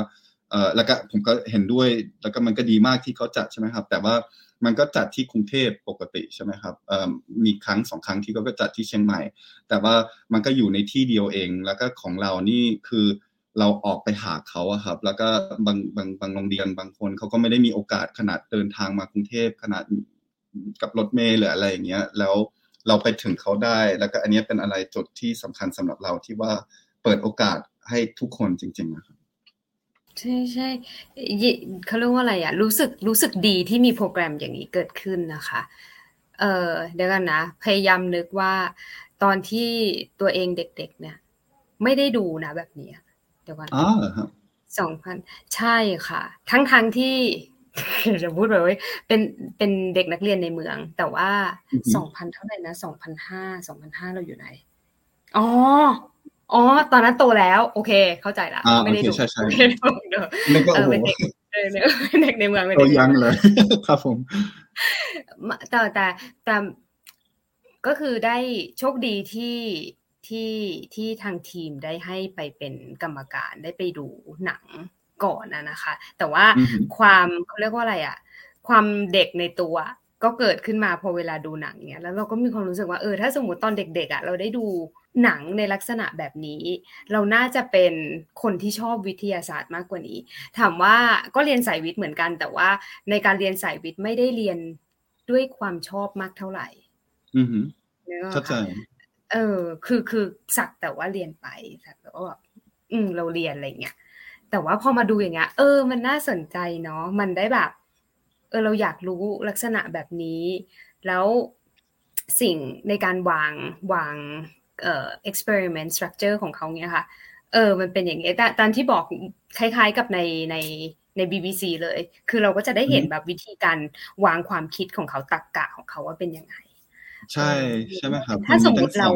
เออแล้วก็ผมก็เห็นด้วยแล้วก็มันก็ดีมากที่เขาจัดใช่ไหมครับ แต่ว่า มันก็จัดที่กรุงเทพปกติใช่ไหมครับมีครั้งสองครั้งที่ก็จัดที่เชียงใหม่ แต่ว่ามันก็อยู่ในที่เดียวเอง แล้วก็ของเรานี่คือเราออกไปหาเขาอะครับ แล้วก็บางบางบางโรงเรียนบางคนเขาก็ไม่ได้มีโอกาสขนาดเดินทางมากรุงเทพขนาดกับรถเมล์หรืออะไรอย่างเงี้ย แล้วเราไปถึงเขาได้ แล้วก็อันนี้เป็นอะไรจุดที่สำคัญสำหรับเราที่ว่าเปิดโอกาสให้ทุกคนจริงๆนะครับ ใช่ใช่เขาเรียกว่าอะไรอะรู้สึกรู้สึกดีที่มีโปรแกรมอย่างนี้เกิดขึ้นนะคะ เออเดี๋ยวกันนะ พยายามนึกว่าตอนที่ตัวเองเด็ก ๆ เนี่ย ไม่ได้ดูนะแบบนี้เดี๋ยวก่อนอ๋อสองพันใช่ค่ะ ทั้งทั้งที่จะพูดไปว่าเป็นเป็นเด็กนักเรียนในเมือง แต่ว่าสองพันเท่าไหร่นะสองพันห้าสองพันห้าเราอยู่ไหนอ๋อ อ๋อ ตอนนั้นโตแล้ว โอเค เข้าใจละไม่ได้ดูใช่ใช่ไม่ได้ดูเออเป็นเด็กเด็กในเมืองตัวยังเลยครับผมแต่แต่แต่ก็คือได้โชคดีที่ที่ที่ทางทีมได้ให้ไปเป็นกรรมการได้ไปดูหนังก่อนนะนะคะ แต่ว่าความเขาเรียกว่าอะไรอะความเด็กในตัว ก็เกิดขึ้นมาพอเวลาดูหนังเนี้ยแล้วเราก็มีความรู้สึกว่าเออถ้าสมมติตอนเด็กๆอะเราได้ดูหนังในลักษณะแบบนี้ เราน่าจะเป็นคนที่ชอบวิทยาศาสตร์มากกว่านี้ ถามว่าก็เรียนสายวิทย์เหมือนกัน แต่ว่าในการเรียนสายวิทย์ไม่ได้เรียนด้วยความชอบมากเท่าไหร่ อือเข้าใจเออ คือคือสักแต่ว่าเรียนไปสักแต่ว่าแบบอืมเราเรียนอะไรเงี้ยแต่ว่าพอมาดูอย่างเงี้ยเออ มันน่าสนใจเนาะมันได้แบบเออเราอยากรู้ลักษณะแบบนี้ แล้วสิ่งในการวางวางเอ่อ experiment structure ของเขาเนี้ยค่ะเออมันเป็นอย่างเงี้ยแต่ตอนที่บอกคล้ายๆกับในในใน BBC เลย คือเราก็จะได้เห็นแบบวิธีการวางความคิดของเขาตักกะของเขาว่าเป็นยังไง ใช่ใช่ไหมครับ ถ้าสมมติเรา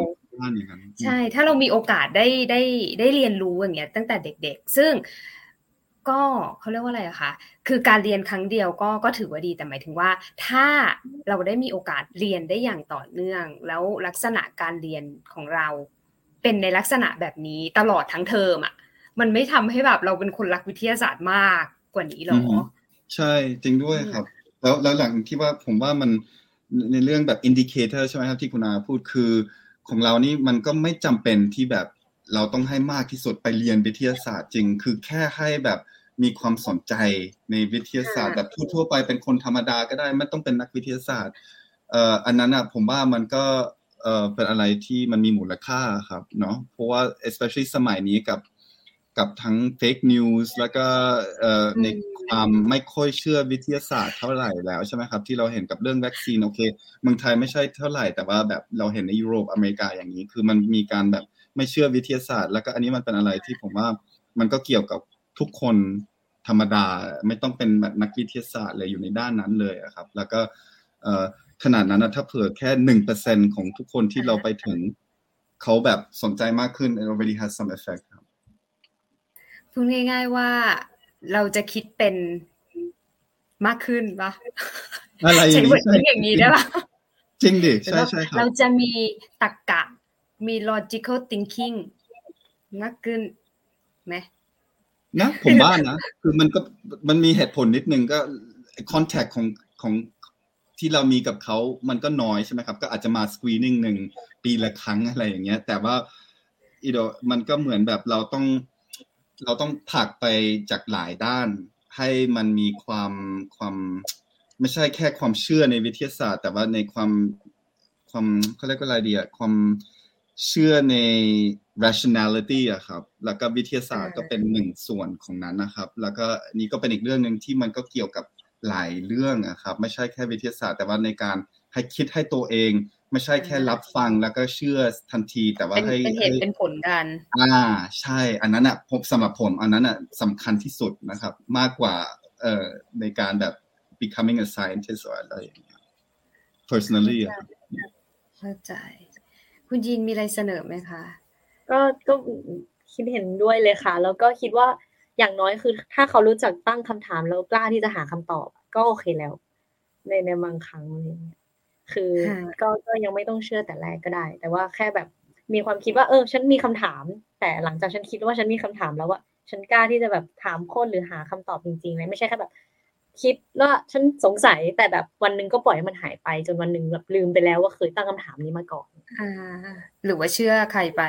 ใช่ ถ้าเรามีโอกาสได้ได้ได้เรียนรู้อย่างเงี้ยตั้งแต่เด็ก ๆ ซึ่ง ก็เขาเรียกว่าอะไรอะคะ คือการเรียนครั้งเดียวก็ก็ถือว่าดีแต่หมายถึงว่า ถ้าเราได้มีโอกาสเรียนได้อย่างต่อเนื่อง แล้วลักษณะการเรียนของเราเป็นในลักษณะแบบนี้ตลอดทั้งเทอมอะมันไม่ทำให้แบบเราเป็นคนรักวิทยาศาสตร์มากกว่านี้หรอใช่จริงด้วยครับ แล้วแล้วหลังที่ว่าผมว่ามันในเรื่องแบบ indicator ใช่ไหมครับที่คุณอาพูดคือของเรานี่มันก็ไม่จำเป็นที่แบบเราต้องให้มากที่สุดไปเรียนวิทยาศาสตร์จริง คือแค่ให้แบบ มีความสนใจในวิทยาศาสตร์แบบทั่วๆไปเป็นคนธรรมดาก็ได้ไม่ต้องเป็นนักวิทยาศาสตร์เอ่ออันนั้นอะผมว่ามันก็เอ่อเป็นอะไรที่มันมีมูลค่าครับเนาะเพราะว่า especially สมัยนี้กับกับทั้ง fake news แล้วก็ในความไม่ค่อยเชื่อวิทยาศาสตร์เท่าไหร่แล้วใช่ไหมครับ ที่เราเห็นกับเรื่องวัคซีนโอเคเมืองไทยไม่ใช่เท่าไหร่แต่ว่าแบบเราเห็นในยุโรปอเมริกาอย่างนี้ คือมันมีการแบบไม่เชื่อวิทยาศาสตร์ แล้วก็อันนี้มันเป็นอะไรที่ผมว่ามันก็เกี่ยวกับ ทุกคนธรรมดาไม่ต้องเป็นแบบนักวิทยาศาสตร์เลยอยู่ในด้านนั้นเลยครับ แล้วก็ขนาดนั้นถ้าเผื่อแค่หนึ่งเปอร์เซ็นของทุกคนที่เราไปถึงเขาแบบสนใจมากขึ้น it already has some effect ครับพูดง่าย ๆว่าเราจะคิดเป็นมากขึ้นปะอะไรอย่างนี้อย่างนี้ได้ปะจริงดิใช่ใช่ครับ เราจะมีตรกกะมี logical thinking มากขึ้นไหม นะผมว่านะ คือมันก็มันมีเหตุผลนิดนึงก็คอนแทคของของที่เรามีกับเขามันก็น้อยใช่ไหมครับ ก็อาจจะมาสกรีนิ่งหนึ่งปีละครั้งอะไรอย่างเงี้ย แต่ว่าอีโดมันก็เหมือนแบบเราต้อง เราต้องผักไปจากหลายด้าน ให้มันมีความความ ไม่ใช่แค่ความเชื่อในวิทยาศาสตร์ แต่ว่าในความความเขาเรียกว่าอะไรดีอะความ เชื่อใน rationality อะครับ แล้วก็วิทยาศาสตร์ก็เป็นหนึ่งส่วนของนั้นนะครับ แล้วก็นี่ก็เป็นอีกเรื่องหนึ่งที่มันก็เกี่ยวกับหลายเรื่องอะครับ ไม่ใช่แค่วิทยาศาสตร์ แต่ว่าในการให้คิดให้ตัวเอง ไม่ใช่แค่รับฟังแล้วก็เชื่อทันที แต่ว่าให้เป็นเหตุเป็นผลกัน อ่า ใช่ อันนั้นอะผมสำหรับผม อันนั้นอะสำคัญที่สุดนะครับ มากกว่าเอ่อในการแบบ becoming a scientist อะไรอย่างเงี้ย personally เข้าใจ คุณยินมีอะไรเสนอไหมคะ ก็ก็คิดเห็นด้วยเลยค่ะ แล้วก็คิดว่าอย่างน้อยคือ ถ้าเขารู้จักตั้งคำถามแล้วกล้าที่จะหาคำตอบ ก็โอเคแล้ว ในในบางครั้งอะไรเงี้ยคือก็ก็ยังไม่ต้องเชื่อแต่แรกก็ได้ แต่ว่าแค่แบบมีความคิดว่าเออ ฉันมีคำถาม แต่หลังจากฉันคิดว่าฉันมีคำถามแล้วว่าฉันกล้าที่จะแบบถามคนหรือหาคำตอบจริงๆเลยไม่ใช่แค่แบบ คิดว่าฉันสงสัยแต่แบบวันหนึ่งก็ปล่อยให้มันหายไป จนวันหนึ่งแบบลืมไปแล้วว่าเคยตั้งคำถามนี้มาก่อนอ่าหรือว่าเชื่อใครไป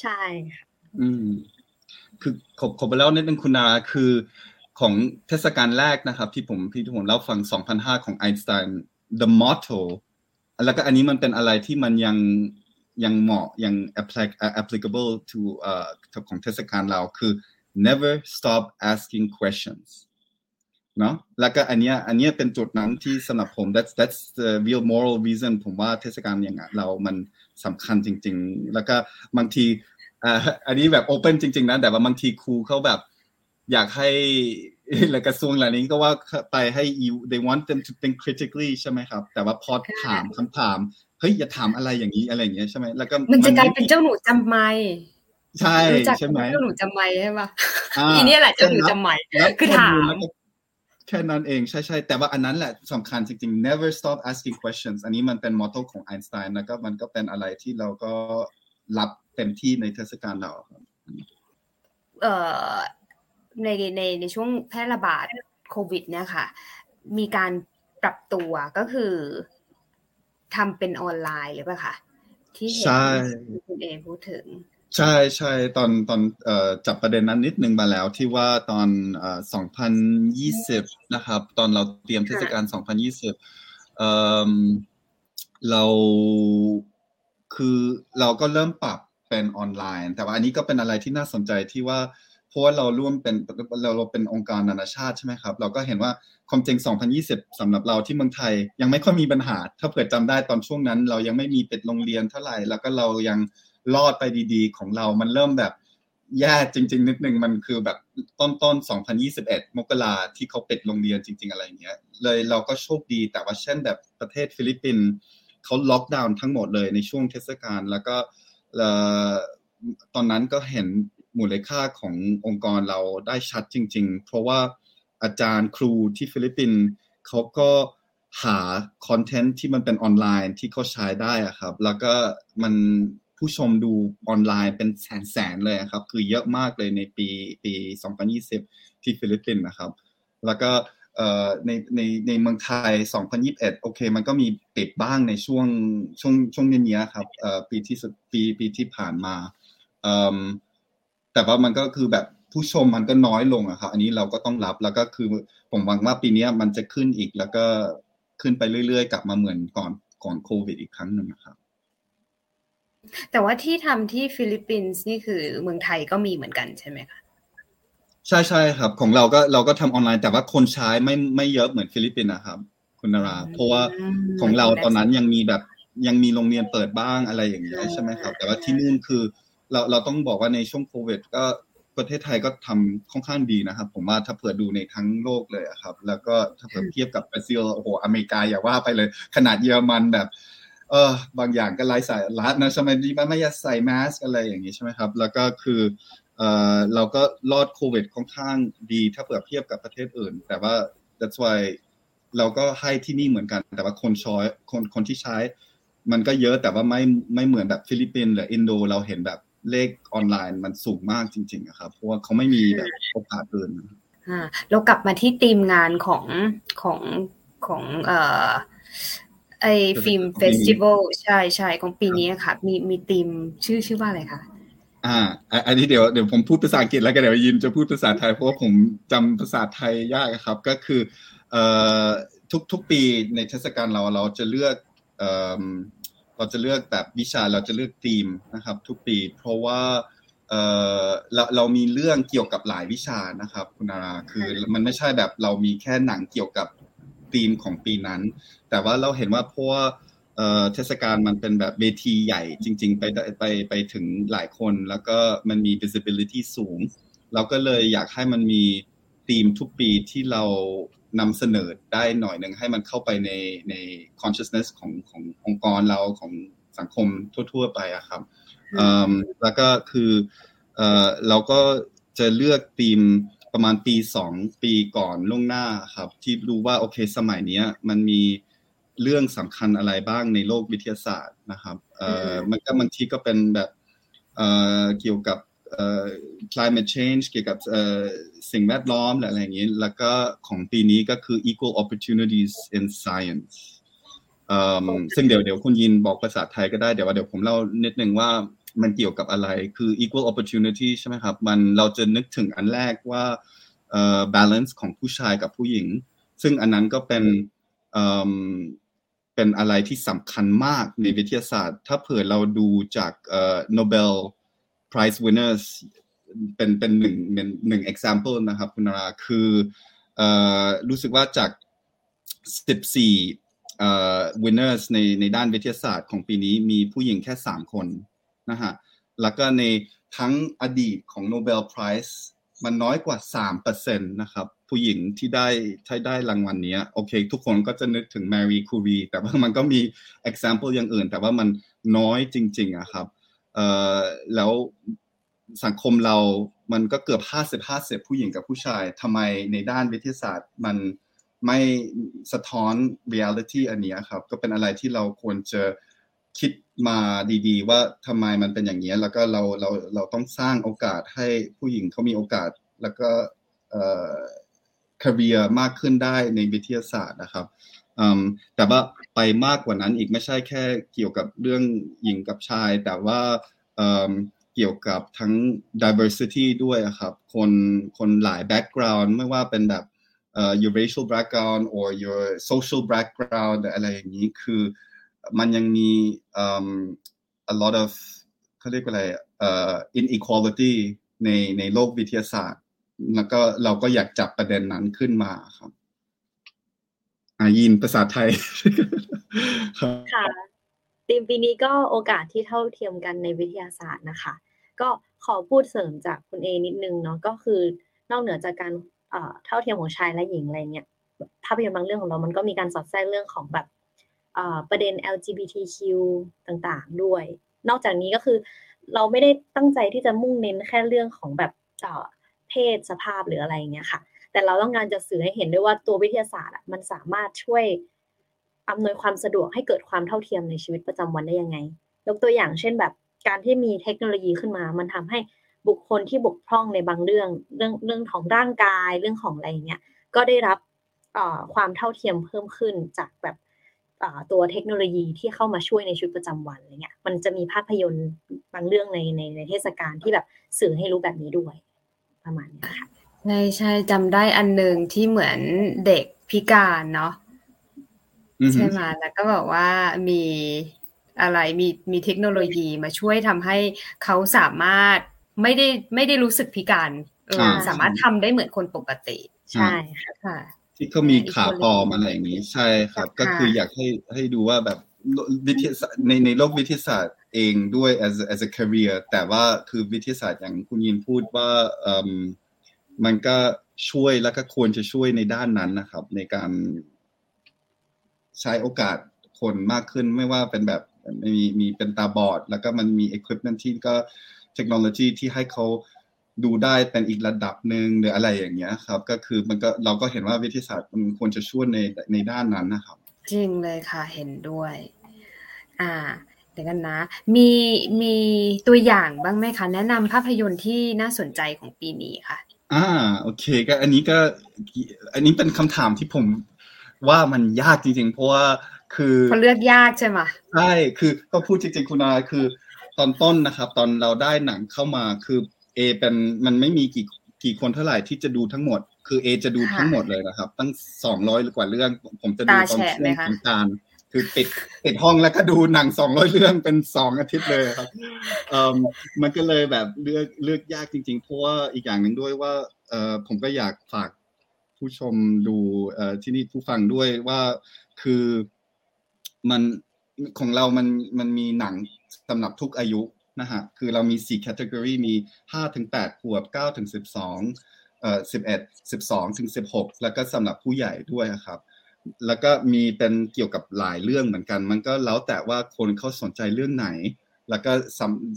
ใช่ค่ะอืม คือขบขบไปแล้วนิดนึงคุณนาคือของเทศกาลแรกนะครับ ที่ผมพี่ทุกคนเล่าฟัง 2005 ของไอน์สไตน์ the motto แล้วก็อันนี้มันเป็นอะไรที่มันยังยังเหมาะยัง applicable to เอ่อของเทศกาลเราคือ never stop asking questions เนาะแล้วก็อันเนี้ยอันเนี้ยเป็นจุดนั้นที่สำหรับผม that's that's the real moral reason ผมว่าเทศกาลอย่างเรามันสำคัญจริง ๆ แล้วก็บางทีอ่าอันนี้แบบโอเปนจริง ๆ นะแต่ว่าบางทีครูเขาแบบ อยากให้และกระทรวงเหล่านี้ก็ว่าไปให้ you they want them to think critically ใช่ไหมครับ แต่ว่าพอถามคำถามเฮ้ยอย่าถามอะไรอย่างนี้อะไรอย่างเงี้ยใช่ไหมแล้วก็มันจะกลายเป็นเจ้าหนูจำไม่ใช่ใช่ไหมเจ้าหนูจำไม่ใช่ปะอีนี่แหละเจ้าหนูจำไม่คือถาม แค่นั้นเองใช่ใช่แต่ว่าอันนั้นแหละสำคัญจริงๆ never stop asking questions อันนี้มันเป็นมอตโต้ของไอน์สไตน์แล้วก็มันก็เป็นอะไรที่เราก็รับเต็มที่ในเทศกาลเราครับเอ่อในในในช่วงแพร่ระบาดโควิดเนี่ยค่ะ มีการปรับตัวก็คือทำเป็นออนไลน์หรือเปล่าคะที่เห็นคุณเอพูดถึง ใช่ใช่ตอนตอนเอ่อจับประเด็นนั้นนิดนึงมาแล้วที่ว่าตอนเอ่อ2020 นะครับ ตอนเราเตรียมเทศกาล 2020เอ่อเราคือเราก็เริ่มปรับเป็นออนไลน์ แต่ว่าอันนี้ก็เป็นอะไรที่น่าสนใจที่ว่าเพราะว่าเราร่วมเป็นเราเราเป็นองค์การนานาชาติใช่ไหมครับ เราก็เห็นว่าความจริง 2020สำหรับเราที่เมืองไทยยังไม่ค่อยมีปัญหา ถ้าเผื่อจำได้ตอนช่วงนั้น เรายังไม่มีปิดโรงเรียนเท่าไหร่แล้วก็เรายัง รอดไปดีๆ ของเรา มันเริ่มแบบแย่จริง ๆ นิดนึงมันคือแบบต้นต้น2021 มกราที่เขาปิดโรงเรียนจริง ๆ อะไรเงี้ย เลยเราก็โชคดีแต่ว่าเช่นแบบประเทศฟิลิปปินส์เขาล็อกดาวน์ทั้งหมดเลยในช่วงเทศกาลแล้วก็ตอนนั้นก็เห็นมูลค่าขององค์กรเราได้ชัดจริง ๆ เพราะว่าอาจารย์ครูที่ฟิลิปปินส์เขาก็หา content ที่มันเป็นออนไลน์ที่เขาใช้ได้ครับ แล้วก็มัน ผู้ชมดูออนไลน์เป็นแสนๆเลยครับ คือเยอะมากเลยในปีปี 2020 ที่ฟิลิปปินส์นะครับ แล้วก็ในในในเมืองไทย 2021 โอเค มันก็มีปิดบ้างในช่วงช่วงช่วงนี้ครับปีที่ปีปีที่ผ่านมาแต่ว่ามันก็คือแบบผู้ชมมันก็น้อยลงอะครับอันนี้เราก็ต้องรับแล้วก็คือผมหวังว่าปีนี้มันจะขึ้นอีกแล้วก็ขึ้นไปเรื่อยๆ กลับมาเหมือนก่อนก่อนโควิดอีกครั้งหนึ่งนะครับ แต่ว่าที่ทำที่ฟิลิปปินส์นี่คือเมืองไทยก็มีเหมือนกันใช่ไหมคะใช่ใช่ครับ ของเราก็เราก็ทำออนไลน์แต่ว่าคนใช้ไม่ไม่เยอะเหมือนฟิลิปปินส์นะครับ คุณนารา เพราะว่าของเราตอนนั้นยังมีแบบยังมีโรงเรียนเปิดบ้างอะไรอย่างเงี้ยใช่ไหมครับ แต่ว่าที่นู่นคือเราเราต้องบอกว่าในช่วงโควิด ก็ประเทศไทยก็ทำค่อนข้างดีนะครับ ผมว่าถ้าเผื่อดูในทั้งโลกเลยครับ แล้วก็ถ้าเผื่อเทียบกับบราซิลโอ้โหอเมริกาอย่าว่าไปเลย ขนาดเยอรมันแบบ เออบางอย่างก็ไร้สายรัดนะสมัยนี้มันไม่อยากใส่แมสอะไรอย่างนี้ใช่ไหมครับ แล้วก็คือเออเราก็รอดโควิดค่อนข้างดีถ้าเผื่อเทียบกับประเทศอื่น แต่ว่า that's why เราก็ให้ที่นี่เหมือนกัน แต่ว่าคนใช้คนคนที่ใช้ มันก็เยอะแต่ว่าไม่ไม่เหมือนแบบฟิลิปปินส์หรืออินโดเราเห็นแบบเลขออนไลน์มันสูงมากจริงๆครับเพราะว่าเขาไม่มีแบบโอกาสอื่นอ่าเรากลับมาที่ธีมงานของของของเอ่อ ไอ film festival ใช่ใช่ของปีนี้ค่ะ มีมีธีมชื่อชื่อว่าอะไรคะอ่า อันนี้เดี๋ยวเดี๋ยวผมพูดภาษาอังกฤษแล้วกันเดี๋ยวยินจะพูดภาษาไทยเพราะว่าผมจำภาษาไทยยากครับ ก็คือเอ่อทุกทุกปีในเทศกาลเราเราจะเลือกเอ่อเราจะเลือกแบบวิชาเราจะเลือกธีมนะครับ ทุกปี เพราะว่าเอ่อเราเรามีเรื่องเกี่ยวกับหลายวิชานะครับ คุณนาราคือมันไม่ใช่แบบเรามีแค่หนังเกี่ยวกับ ธีมของปีนั้น แต่ว่าเราเห็นว่าเพราะว่าเทศกาลมันเป็นแบบเวทีใหญ่จริง ๆ ไปไปไปถึงหลายคน แล้วก็มันมี visibility สูง เราก็เลยอยากให้มันมีธีมทุกปีที่เรานำเสนอได้หน่อยหนึ่งให้มันเข้าไปในใน consciousness ของขององค์กรเราของสังคมทั่ว ๆ ไปอะครับแล้วก็คือเราก็จะเลือกธีม ประมาณปีสองปีก่อนล่วงหน้าครับ ที่รู้ว่าโอเคสมัยนี้มันมีเรื่องสำคัญอะไรบ้างในโลกวิทยาศาสตร์นะครับเอ่อมันก็บางทีก็เป็นแบบเอ่อเกี่ยวกับเอ่อ climate change เกี่ยวกับเอ่อสิ่งแวดล้อมอะไรอย่างนี้ แล้วก็ของปีนี้ก็คือ equal opportunities in science ซึ่งเดี๋ยวเดี๋ยวคุณยินบอกภาษาไทยก็ได้ เดี๋ยวว่าเดี๋ยวผมเล่านิดนึงว่า มันเกี่ยวกับอะไรคือ equal opportunity ใช่ไหมครับ มันเราจะนึกถึงอันแรกว่าเอ่อ balance ของผู้ชายกับผู้หญิง ซึ่งอันนั้นก็เป็นเอ่อเป็นอะไรที่สำคัญมากในวิทยาศาสตร์ ถ้าเผื่อเราดูจากเอ่อ Nobel Prize winners เป็นเป็นหนึ่งหนึ่ง example นะครับคุณนาราคือเอ่อรู้สึกว่าจาก 14เอ่อ winners ในในด้านวิทยาศาสตร์ของปีนี้มีผู้หญิงแค่ 3 คน นะฮะแล้วก็ในทั้งอดีตของ Nobel Prize มันน้อยกว่า 3%นะครับ ผู้หญิงที่ได้ที่ได้รางวัลนี้โอเค ทุกคนก็จะนึกถึงแมรี่คูรีแต่ว่ามันก็มี example อย่างอื่น แต่ว่ามันน้อยจริงๆอะครับเอ่อแล้วสังคมเรามันก็เกือบ 50 50 ผู้หญิงกับผู้ชายทำไมในด้านวิทยาศาสตร์มันไม่สะท้อน reality อันนี้ครับ ก็เป็นอะไรที่เราควรจะ คิดมาดีๆ ว่าทำไมมันเป็นอย่างนี้แล้วก็เราเราเราต้องสร้างโอกาสให้ผู้หญิงเขามีโอกาสแล้วก็เอ่อ career มากขึ้นได้ในวิทยาศาสตร์นะครับแต่ว่าไปมากกว่านั้นอีกไม่ใช่แค่เกี่ยวกับเรื่องหญิงกับชาย แต่ว่าเกี่ยวกับทั้ง diversity ด้วยครับ คนคนหลาย background ไม่ว่าเป็นแบบ your racial background or your social background อะไรอย่างนี้คือ มันยังมี a lot of เขาเรียกว่าอะไร inequality ในในโลกวิทยาศาสตร์ แล้วก็เราก็อยากจับประเด็นนั้นขึ้นมาครับอายินภาษาไทยค่ะทีมปีนี้ก็โอกาสที่เท่าเทียมกันในวิทยาศาสตร์นะคะ ก็ขอพูดเสริมจากคุณเอนิดนึงเนาะก็คือนอกเหนือจากการเท่าเทียมของชายและหญิงอะไรเงี้ยภาพยนตร์บางเรื่องของเรามันก็มีการสอดแทรกเรื่องของแบบ ประเด็น LGBTQ ต่างๆ ด้วย นอกจากนี้ก็คือเราไม่ได้ตั้งใจที่จะมุ่งเน้นแค่เรื่องของแบบเพศสภาพหรืออะไรเงี้ยค่ะ แต่เราต้องการจะสื่อให้เห็นด้วยว่าตัววิทยาศาสตร์มันสามารถช่วยอำนวยความสะดวกให้เกิดความเท่าเทียมในชีวิตประจำวันได้ยังไง ยกตัวอย่างเช่นแบบการที่มีเทคโนโลยีขึ้นมา มันทำให้บุคคลที่บกพร่องในบางเรื่อง เรื่องเรื่องของร่างกาย เรื่องของอะไรเงี้ย ก็ได้รับความเท่าเทียมเพิ่มขึ้นจากแบบ ตัวเทคโนโลยีที่เข้ามาช่วยในชีวิตประจำวันอะไรเงี้ยมันจะมีภาพยนตร์บางเรื่องในในในเทศกาลที่แบบสื่อให้รู้แบบนี้ด้วย ประมาณนี้ค่ะใช่ใช่จำได้อันหนึ่งที่เหมือนเด็กพิการเนาะใช่ไหมแล้วก็บอกว่ามีอะไรมีมีเทคโนโลยีมาช่วยทำให้เขาสามารถไม่ได้ไม่ได้รู้สึกพิการเออสามารถทำได้เหมือนคนปกติ ใช่ค่ะ ที่เขามีขาปลอมอะไรอย่างนี้ใช่ครับ ก็คืออยากให้ให้ดูว่าแบบวิทยาศาสตร์ในในโลกวิทยาศาสตร์เองด้วย as as a career แต่ว่าคือวิทยาศาสตร์อย่างคุณยินพูดว่ามันก็ช่วยแล้วก็ควรจะช่วยในด้านนั้นนะครับ ในการใช้โอกาสคนมากขึ้นไม่ว่าเป็นแบบมีมีเป็นตาบอด แล้วก็มันมี equipment ที่ก็เทคโนโลยีที่ให้เขา ดูได้เป็นอีกระดับหนึ่งหรืออะไรอย่างเงี้ยครับ ก็คือมันก็เราก็เห็นว่าวิทยาศาสตร์มันควรจะช่วยในในด้านนั้นนะครับ จริงเลยค่ะเห็นด้วย อ่าเดี๋ยวกันนะ มีมีตัวอย่างบ้างไหมคะ แนะนำภาพยนตร์ที่น่าสนใจของปีนี้ค่ะ อ่าโอเคก็อันนี้ก็อันนี้เป็นคำถามที่ผมว่ามันยากจริงๆ เพราะว่าคือเพราะเลือกยากใช่ไหมใช่คือก็พูดจริงๆ คุณอาคือตอนต้นนะครับ ตอนเราได้หนังเข้ามาคือ เอเป็นมันไม่มีกี่กี่คนเท่าไหร่ที่จะดูทั้งหมด คือเอจะดูทั้งหมดเลยนะครับ ตั้งสองร้อยกว่าเรื่อง ผมจะดูตอนช่วงสงการคือปิดปิดห้องแล้วก็ดูหนังสองร้อยเรื่องเป็นสองอาทิตย์เลยครับเอ่อมันก็เลยแบบเลือกเลือกยากจริง ๆ เพราะว่าอีกอย่างหนึ่งด้วยว่าเอ่อผมก็อยากฝากผู้ชมดูเอ่อที่นี่ผู้ฟังด้วยว่าคือมันของเรามันมันมีหนังสำหรับทุกอายุ นะฮะคือเรามี 4 category มี 5 ถึง 8 ขวบ 9 ถึง 12เอ่อ11 12 ถึง 16 แล้วก็สำหรับผู้ใหญ่ด้วยครับแล้วก็มีเป็นเกี่ยวกับหลายเรื่องเหมือนกัน มันก็แล้วแต่ว่าคนเขาสนใจเรื่องไหน แล้วก็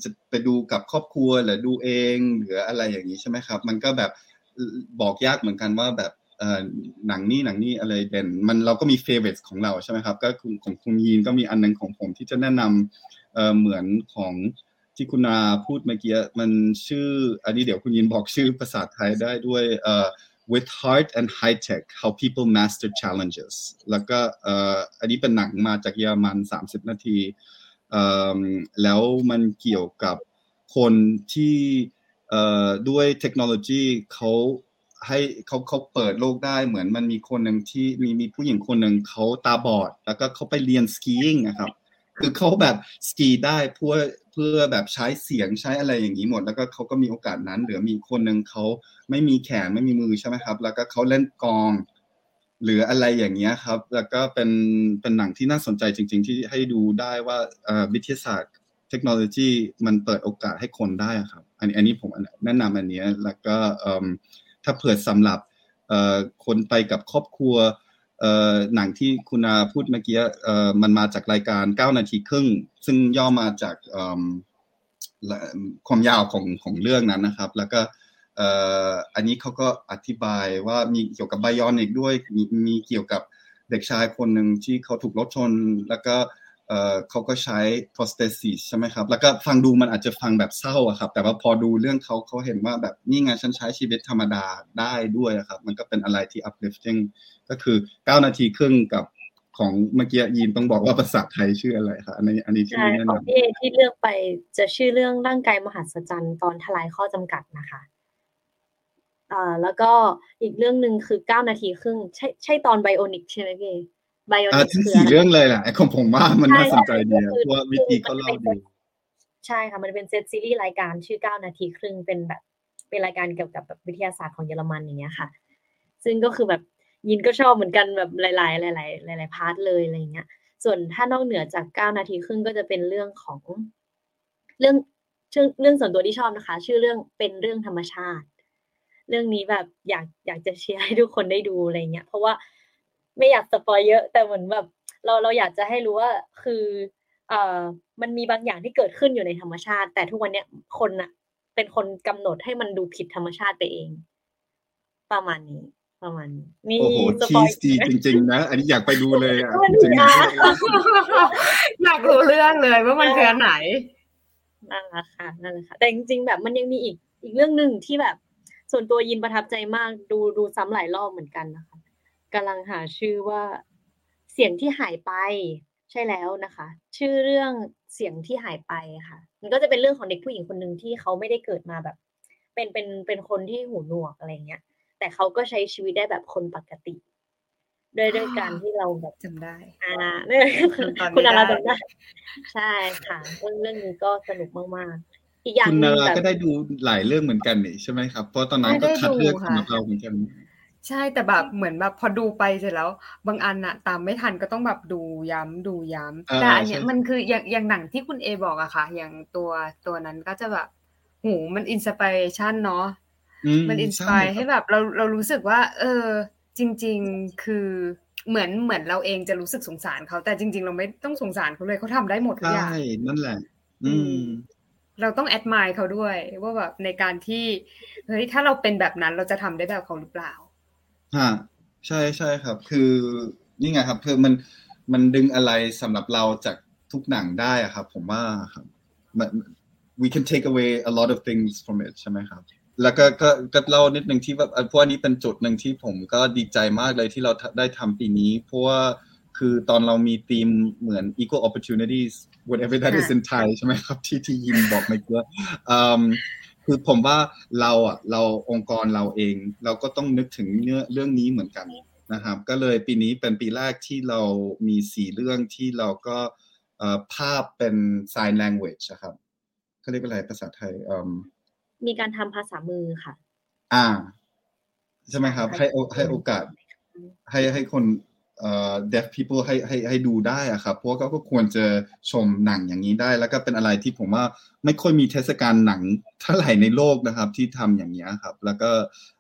จะไปดูกับครอบครัวหรือดูเองหรืออะไรอย่างนี้ใช่ไหมครับ มันก็แบบบอกยากเหมือนกันว่าแบบหนังนี่หนังนี่อะไรเด่น มันเราก็มี favorite ของเราใช่ไหมครับ ก็ของคุณยีนก็มีอันนึงของผมที่จะแนะนำเหมือนของ ที่คุณนาพูดเมื่อกี้มันชื่อ อันนี้เดี๋ยวคุณยีนบอกชื่อภาษาไทยได้ด้วย with heart and high tech how people master challenges แล้วก็อันนี้เป็นหนังมาจากเยอรมัน 30 นาทีแล้วมันเกี่ยวกับคนที่ด้วยเทคโนโลยีเขาให้เขาเขาเปิดโลกได้เหมือนมันมีคนหนึ่งที่มีมีผู้หญิงคนหนึ่งเขาตาบอด แล้วก็เขาไปเรียนสกีงนะครับ คือเขาแบบสกีได้เพื่อ เพื่อแบบใช้เสียงใช้อะไรอย่างนี้หมด แล้วก็เขาก็มีโอกาสนั้น หรือมีคนหนึ่งเขาไม่มีแขนไม่มีมือใช่ไหมครับ แล้วก็เขาเล่นกอง หรืออะไรอย่างเงี้ยครับ แล้วก็เป็นเป็นหนังที่น่าสนใจจริง ๆ ที่ให้ดูได้ว่าวิทยาศาสตร์ เทคโนโลยีมันเปิดโอกาสให้คนได้ครับ อันนี้อันนี้ผมแนะนำอันนี้แล้วก็ถ้าเผื่อสำหรับคนไปกับครอบครัว หนังที่คุณอาพูดเมื่อกี้มันมาจากรายการ 9 นาทีครึ่ง ซึ่งย่อมาจากความยาวของของเรื่องนั้นนะครับ แล้วก็อันนี้เขาก็อธิบายว่ามีเกี่ยวกับไบยอนิกด้วย มีมีเกี่ยวกับเด็กชายคนหนึ่งที่เขาถูกรถชน แล้วก็เขาก็ใช้ prosthesis ใช่ไหมครับ แล้วก็ฟังดูมันอาจจะฟังแบบเศร้าครับ แต่ว่าพอดูเรื่องเขาเขาเห็นว่าแบบนี่ไงฉันใช้ชีวิตธรรมดาได้ด้วยครับ มันก็เป็นอะไรที่ uplifting ก็คือ 9 นาทีครึ่งกับของเมื่อกี้ยีนต้องบอกว่าภาษาไทยชื่ออะไรคะอันนี้อันนี้ที่แนะนำที่ที่เลือกไปจะชื่อเรื่องร่างกายมหัศจรรย์ตอนทลายข้อจำกัดนะคะอ่าแล้วก็อีกเรื่องหนึ่งคือ 9 นาทีครึ่ง ใช่ใช่ตอน bionic ใช่ไหมพี่ bionic คือสี่เรื่องเลยแหละไอ้ของผมว่ามันน่าสนใจดีเพราะว่าวิธีเขาเล่าดีใช่ค่ะ มันเป็นเซตซีรีส์รายการชื่อเก้านาทีครึ่งเป็นแบบ เป็นรายการเกี่ยวกับแบบวิทยาศาสตร์ของเยอรมันอย่างเงี้ยค่ะ ซึ่งก็คือแบบยินก็ชอบเหมือนกันแบบหลาย ๆ หลาย ๆ หลาย ๆ part เลยอะไรเงี้ย ส่วนถ้านอกเหนือจากเก้านาทีครึ่งก็จะเป็นเรื่องของ เรื่องชื่อเรื่องส่วนตัวที่ชอบนะคะ ชื่อเรื่องเป็นเรื่องธรรมชาติ เรื่องนี้แบบอยากอยากจะเชียร์ให้ทุกคนได้ดูอะไรเงี้ย เพราะว่า ไม่อยากสปอยเยอะ แต่เหมือนแบบเราเราอยากจะให้รู้ว่าคือเอ่อมันมีบางอย่างที่เกิดขึ้นอยู่ในธรรมชาติ แต่ทุกวันเนี้ยคนอะเป็นคนกำหนดให้มันดูผิดธรรมชาติไปเอง ประมาณนี้ ประมาณนี้โอ้โหทีสตีจริง ๆ นะ อันนี้อยากไปดูเลยอะจริงอยากรู้เรื่องเลยว่ามันคืออันไหนนั่นแหละค่ะนั่นแหละค่ะ แต่จริง ๆ แบบมันยังมีอีกอีกเรื่องหนึ่งที่แบบ ส่วนตัวยินประทับใจมากดูดูซ้ำหลายรอบเหมือนกันนะคะ กำลังหาชื่อว่าเสียงที่หายไปใช่แล้วนะคะ ชื่อเรื่องเสียงที่หายไปค่ะ มันก็จะเป็นเรื่องของเด็กผู้หญิงคนหนึ่งที่เขาไม่ได้เกิดมาแบบ เป็นเป็นเป็นคนที่หูหนวกอะไรเงี้ย แต่เขาก็ใช้ชีวิตได้แบบคนปกติด้วยด้วยการที่เราแบบจำได้ อ่าเนี่ยคุณอาราจำได้ ใช่ค่ะเรื่องเรื่องนี้ก็สนุกมากๆ อีกอย่างคุณนาราก็ได้ดูหลายเรื่องเหมือนกันนี่ใช่ไหมครับ เพราะตอนนั้นก็คัดเลือกของเราเหมือนกัน ใช่ แต่แบบเหมือนแบบพอดูไปเสร็จแล้ว บางอันอะตามไม่ทันก็ต้องแบบดูย้ำดูย้ำแต่อันเนี้ยมันคืออย่างอย่างหนังที่คุณเอบอกอะค่ะ อย่างตัวตัวนั้นก็จะแบบหูมัน inspiration เนาะมัน inspire ให้แบบเราเรารู้สึกว่า เออ จริง ๆคือเหมือนเหมือนเราเองจะรู้สึกสงสารเขา แต่จริง ๆ เราไม่ต้องสงสารเขาเลยเขาทำได้หมดทุกอย่างใช่นั่นแหละ อืมเราต้อง admire เขาด้วย ว่าแบบในการที่เฮ้ยถ้าเราเป็นแบบนั้นเราจะทำได้แบบเขาหรือเปล่า ฮะใช่ใช่ครับ คือนี่ไงครับ คือมันมันดึงอะไรสำหรับเราจากทุกหนังได้อะครับ ผมว่าครับ we can take away a lot of things from it ใช่ไหมครับ แล้วก็ก็ก็เล่านิดหนึ่งที่แบบพราะวกนี้เป็นจุดหนึ่งที่ผมก็ดีใจมากเลยที่เราได้ทำปีนี้ เพราะว่าคือตอนเรามีธีมเหมือน equal opportunities whatever that is in Thai ใช่ไหมครับ ที่ที่ยินบอกไม่เกือ คือผมว่าเราอะเราองค์กรเราเอง เราก็ต้องนึกถึงเนื้อเรื่องนี้เหมือนกันนะครับ ก็เลยปีนี้เป็นปีแรกที่เรามีสี่เรื่องที่เราก็ภาพเป็น sign language ครับเขาเรียกอะไรภาษาไทยมีการทำภาษามือค่ะ อ่า ใช่ไหมครับ ให้ให้โอกาส ให้ให้คน เอ่อ deaf people ให้ให้ให้ดูได้อะครับเพราะเขาก็ควรจะชมหนังอย่างนี้ได้ แล้วก็เป็นอะไรที่ผมว่าไม่ค่อยมีเทศกาลหนังเท่าไหร่ในโลกนะครับ ที่ทำอย่างนี้ครับ แล้วก็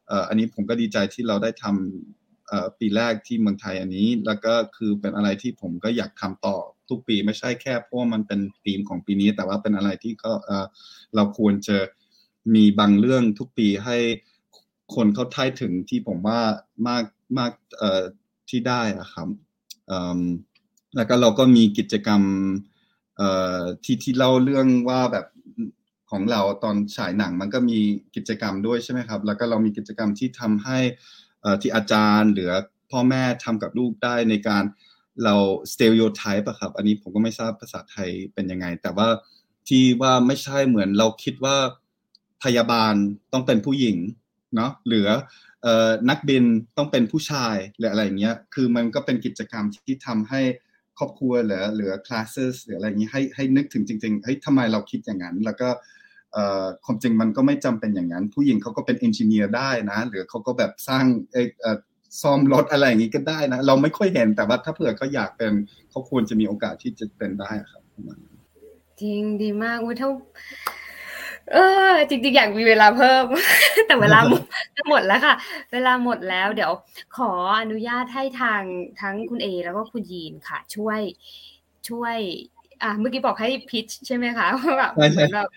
เอ่ออันนี้ผมก็ดีใจที่เราได้ทำเอ่อปีแรกที่เมืองไทยอันนี้ แล้วก็คือเป็นอะไรที่ผมก็อยากทำต่อทุกปีไม่ใช่แค่เพราะมันเป็นธีมของปีนี้ แต่ว่าเป็นอะไรที่ก็เอ่อเราควรจะมีบางเรื่องทุกปีให้คนเขาทายถึงที่ผมว่ามากมากเอ่อ ที่ได้อะครับแล้วก็เราก็มีกิจกรรมที่ที่เล่าเรื่องว่าแบบของเราตอนฉายหนังมันก็มีกิจกรรมด้วยใช่ไหมครับ แล้วก็เรามีกิจกรรมที่ทำให้ที่อาจารย์หรือพ่อแม่ทำกับลูกได้ในการเรา stereotype อะครับ อันนี้ผมก็ไม่ทราบภาษาไทยเป็นยังไง แต่ว่าที่ว่าไม่ใช่เหมือนเราคิดว่าพยาบาลต้องเป็นผู้หญิงเนาะหรือ นักบินต้องเป็นผู้ชายหรืออะไรเงี้ย คือมันก็เป็นกิจกรรมที่ทำให้ครอบครัวหรือหรือคลาสหรืออะไรเงี้ยให้ให้นึกถึงจริงๆเฮ้ยทำไมเราคิดอย่างนั้น แล้วก็ความจริงมันก็ไม่จำเป็นอย่างนั้น ผู้หญิงเขาก็เป็นเอนจิเนียร์ได้นะ หรือเขาก็แบบสร้างซ่อมรถอะไรอย่างนี้ก็ได้นะ เราไม่ค่อยเห็นแต่ว่าถ้าเผื่อเขาอยากเป็นเขาควรจะมีโอกาสที่จะเป็นได้ครับจริงดีมากอุ้ยเท่า เออ จริงๆ อยากมีเวลาเพิ่ม แต่เวลาหมดหมดแล้วค่ะ เวลาหมดแล้ว เดี๋ยวขออนุญาตให้ทางทั้งคุณเอ แล้วก็คุณยีนค่ะ ช่วยช่วย อ่าเมื่อกี้บอกให้พิชใช่ไหมคะว่าแบบแบบ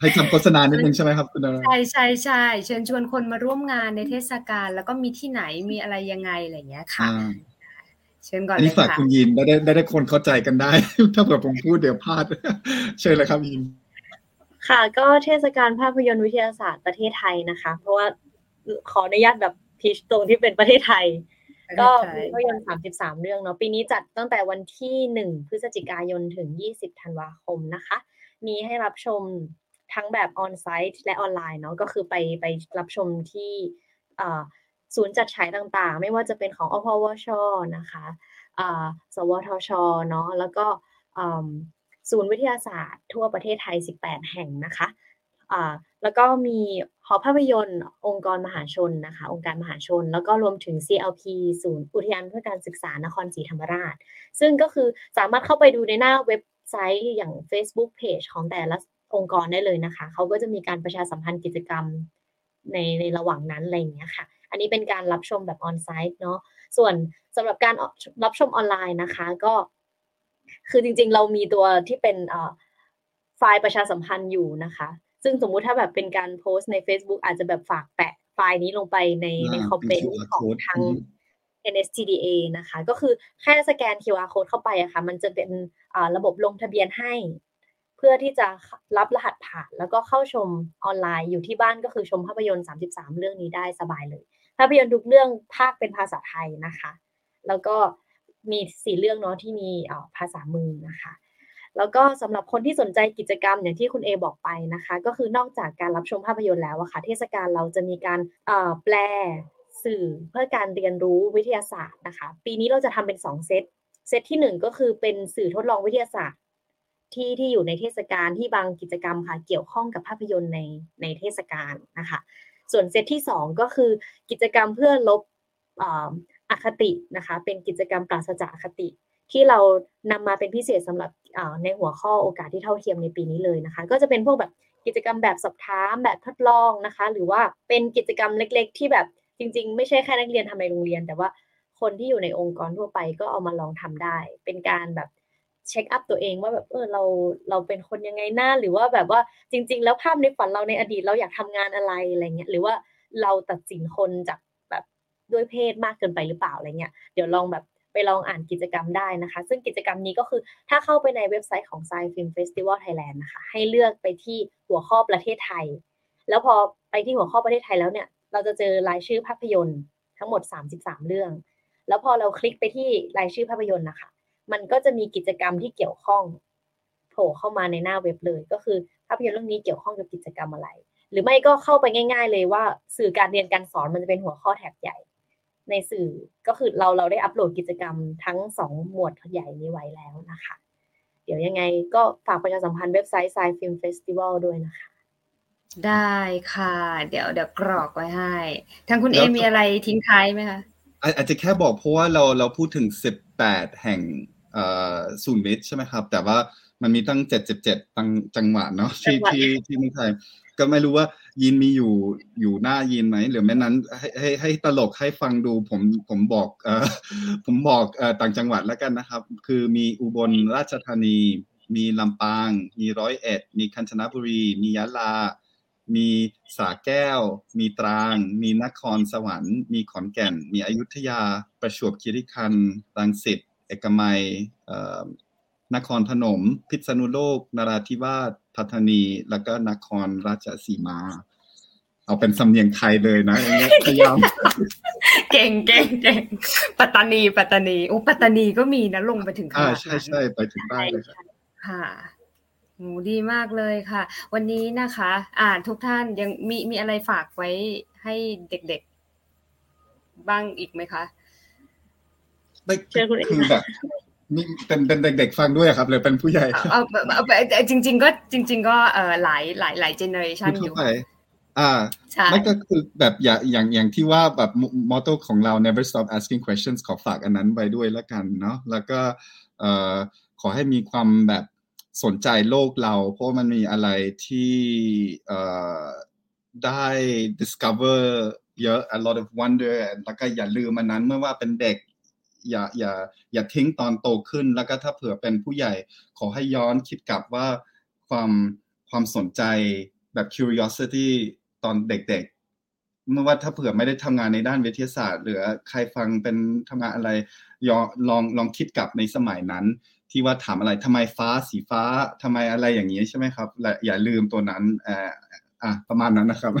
ให้ทำโฆษณานิดนึงใช่ไหมครับคุณดาใช่ใช่ใช่เชิญชวนคนมาร่วมงานในเทศกาลแล้วก็มีที่ไหนมีอะไรยังไงอะไรอย่างเงี้ยค่ะเชิญก่อนเลยค่ะนี่ฝากคุณยินได้ได้ได้คนเข้าใจกันได้ ถ้าเผื่อผมพูดเดี๋ยวพลาด เชิญเลยครับยิน ค่ะก็เทศกาลภาพยนตร์วิทยาศาสตร์ประเทศไทยนะคะ เพราะว่าขออนุญาตแบบพิชตรงที่เป็นประเทศไทย ก็มีภาพยนตร์สามสิบสามเรื่องเนาะปีนี้จัดตั้งแต่วันที่หนึ่งพฤศจิกายนถึงยี่สิบธันวาคมนะคะ มีให้รับชมทั้งแบบออนไซต์และออนไลน์เนาะก็คือไปไปรับชมที่ศูนย์จัดฉายต่างๆ ไม่ว่าจะเป็นของอพวชนะคะสวทชเนาะแล้วก็ ศูนย์วิทยาศาสตร์ทั่วประเทศไทย 18 แห่งนะคะแล้วก็มีหอภาพยนตร์องค์กรมหาชนนะคะ องค์การมหาชน แล้วก็รวมถึง CLP ศูนย์อุทยานเพื่อการศึกษานครศรีธรรมราช ซึ่งก็คือสามารถเข้าไปดูในหน้าเว็บไซต์อย่าง Facebook Page ของแต่ละองค์กรได้เลยนะคะ เขาก็จะมีการประชาสัมพันธ์กิจกรรมในในระหว่างนั้นอะไรอย่างเงี้ยค่ะ อันนี้เป็นการรับชมแบบออนไซต์เนาะ ส่วนสำหรับการรับชมออนไลน์นะคะ ก็ คือจริงๆ เรามีตัวที่เป็นไฟล์ประชาสัมพันธ์อยู่นะคะ ซึ่งสมมุติถ้าแบบเป็นการโพสต์ใน Facebook อาจจะแบบฝากแปะไฟล์นี้ลงไปในในคอมเมนต์ของทาง NSTDA นะคะ ก็คือแค่สแกน QR code เข้าไปอะคะ่ะ มันจะเป็นระบบลงทะเบียนให้ เพื่อที่จะรับรหัสผ่าน แล้วก็เข้าชมออนไลน์อยู่ที่บ้านก็คือชมภาพยนตร์ 33 เรื่องนี้ได้สบายเลย ภาพยนตร์ทุกเรื่องภาคเป็นภาษาไทยนะคะ แล้วก็ มีสี่เรื่องเนาะที่มีภาษามือนะคะ แล้วก็สำหรับคนที่สนใจกิจกรรมอย่างที่คุณเอบอกไปนะคะ ก็คือนอกจากการรับชมภาพยนตร์แล้วอะคะ่ะ เทศกาลเราจะมีการแปลสื่อเพื่อการเรียนรู้วิทยาศาสตร์นะคะ ปีนี้เราจะทำเป็น 2 เซตเซตที่ 1 ก็คือเป็นสื่อทดลองวิทยาศาสตร์ ที่ที่อยู่ในเทศกาลที่บางกิจกรรมค่ะ เกี่ยวข้องกับภาพยนตร์ในในเทศกาลนะคะ ส่วนเซตที่ 2 ก็คือกิจกรรมเพื่อลบ อคตินะคะ เป็นกิจกรรมปราศจากอคติ ที่เรานำมาเป็นพิเศษสำหรับในหัวข้อโอกาสที่เท่าเทียมในปีนี้เลยนะคะ ก็จะเป็นพวกแบบกิจกรรมแบบสอบถามแบบทดลองนะคะ หรือว่าเป็นกิจกรรมเล็ก ๆ ที่แบบจริง ๆ ไม่ใช่แค่นักเรียนทำในโรงเรียน แต่ว่าคนที่อยู่ในองค์กรทั่วไปก็เอามาลองทำได้ เป็นการแบบเช็คอัพตัวเองว่าแบบเออเราเราเป็นคนยังไงหน้าหรือว่าแบบว่าจริง ๆ แล้วภาพในฝันเราในอดีตเราอยากทำงานอะไรอะไรเงี้ยหรือว่าเราตัดสินคนจาก ด้วยเพศมากเกินไปหรือเปล่าอะไรเงี้ยเดี๋ยวลองแบบไปลองอ่านกิจกรรมได้นะคะ ซึ่งกิจกรรมนี้ก็คือถ้าเข้าไปในเว็บไซต์ของ Sci Film Festival Thailand นะคะ ให้เลือกไปที่หัวข้อประเทศไทย แล้วพอไปที่หัวข้อประเทศไทยแล้วเนี่ย เราจะเจอรายชื่อภาพยนตร์ทั้งหมด 33 เรื่อง แล้วพอเราคลิกไปที่รายชื่อภาพยนตร์นะคะ มันก็จะมีกิจกรรมที่เกี่ยวข้องโผล่เข้ามาในหน้าเว็บเลย ก็คือภาพยนตร์เรื่องนี้เกี่ยวข้องกับกิจกรรมอะไร หรือไม่ก็เข้าไปง่าย ๆ เลยว่าสื่อการเรียนการสอนมันจะเป็นหัวข้อแถบใหญ่ ในสื่อก็คือเราเราได้อัปโหลดกิจกรรมทั้งสองหมวดใหญ่นี้ไว้แล้วนะคะ เดี๋ยวยังไงก็ฝากประชาสัมพันธ์เว็บไซต์ Sci Film Festival ด้วยนะคะ ได้ค่ะ เดี๋ยวเดี๋ยวกรอกไว้ให้ ทางคุณเอมีอะไรทิ้งท้ายไหมคะอาจจะแค่บอกเพราะว่าเราเราพูดถึงสิบแปดแห่งศูนย์วิทย์ใช่ไหมครับ แต่ว่ามันมีตั้งเจ็ดเจ็ดเจ็ดตั้งจังหวัดเนาะที่ที่ที่เมืองไทยก็ไม่รู้ว่า ยินมีอยู่อยู่หน้ายินไหมหรือแม้นั้นให้ให้ให้ตลกให้ฟังดูผมผมบอกเออผมบอกเออต่างจังหวัดแล้วกันนะครับ คือมีอุบลราชธานี มีลำปาง มีร้อยเอ็ด มีคัญชนบุรี มียะลา มีสาแก้ว มีตราง มีนครสวรรค์ มีขอนแก่น มีอยุธยา ประจวบคีรีขันธ์รังสิตเอกมัยนครพนม พิษณุโลกนราธิวาส พัฒนี แล้วก็นครราชสีมา เอาเป็นสำเนียงไทยเลยนะอย่างเงี้ยพยายามเก่งเก่งเก่งปัตตานี ปัตตานีโอ้ปัตตานีก็มีนะลงไปถึงขนาดใช่ใช่ไปถึงใต้เลยค่ะโหดีมากเลยค่ะ วันนี้นะคะ อ่าทุกท่านยังมีมีอะไรฝากไว้ให้เด็กๆ บ้างอีกไหมคะไม่คือแบบ นี่เป็นเป็นเด็กๆฟังด้วยครับหรือเป็นผู้ใหญ่เอาเอาจริง ๆ ก็จริง ๆ ก็เออหลายหลายหลายเจเนอเรชันอยู่อ่าไม่ก็คือแบบอย่างอย่างอย่างที่ว่าแบบมอตโต้ของเรา never stop asking questions ขอฝากอันนั้นไว้ด้วยแล้วกันเนาะแล้วก็เอ่อขอให้มีความแบบสนใจโลกเรา เพราะมันมีอะไรที่เอ่อได้ discover เยอะ a lot of wonder แล้วก็อย่าลืมมันนั้นเมื่อว่าเป็นเด็ก อย่าอย่าอย่าทิ้งตอนโตขึ้น แล้วก็ถ้าเผื่อเป็นผู้ใหญ่ ขอให้ย้อนคิดกลับว่าความความสนใจแบบ curiosity ตอนเด็กๆ เมื่อว่าถ้าเผื่อไม่ได้ทำงานในด้านวิทยาศาสตร์ หรือใครฟังเป็นทำงานอะไรยอลองลองคิดกลับในสมัยนั้น ที่ว่าถามอะไรทำไมฟ้าสีฟ้าทำไมอะไรอย่างนี้ใช่ไหมครับและอย่าลืมตัวนั้นอ่าอะประมาณนั้นนะครับ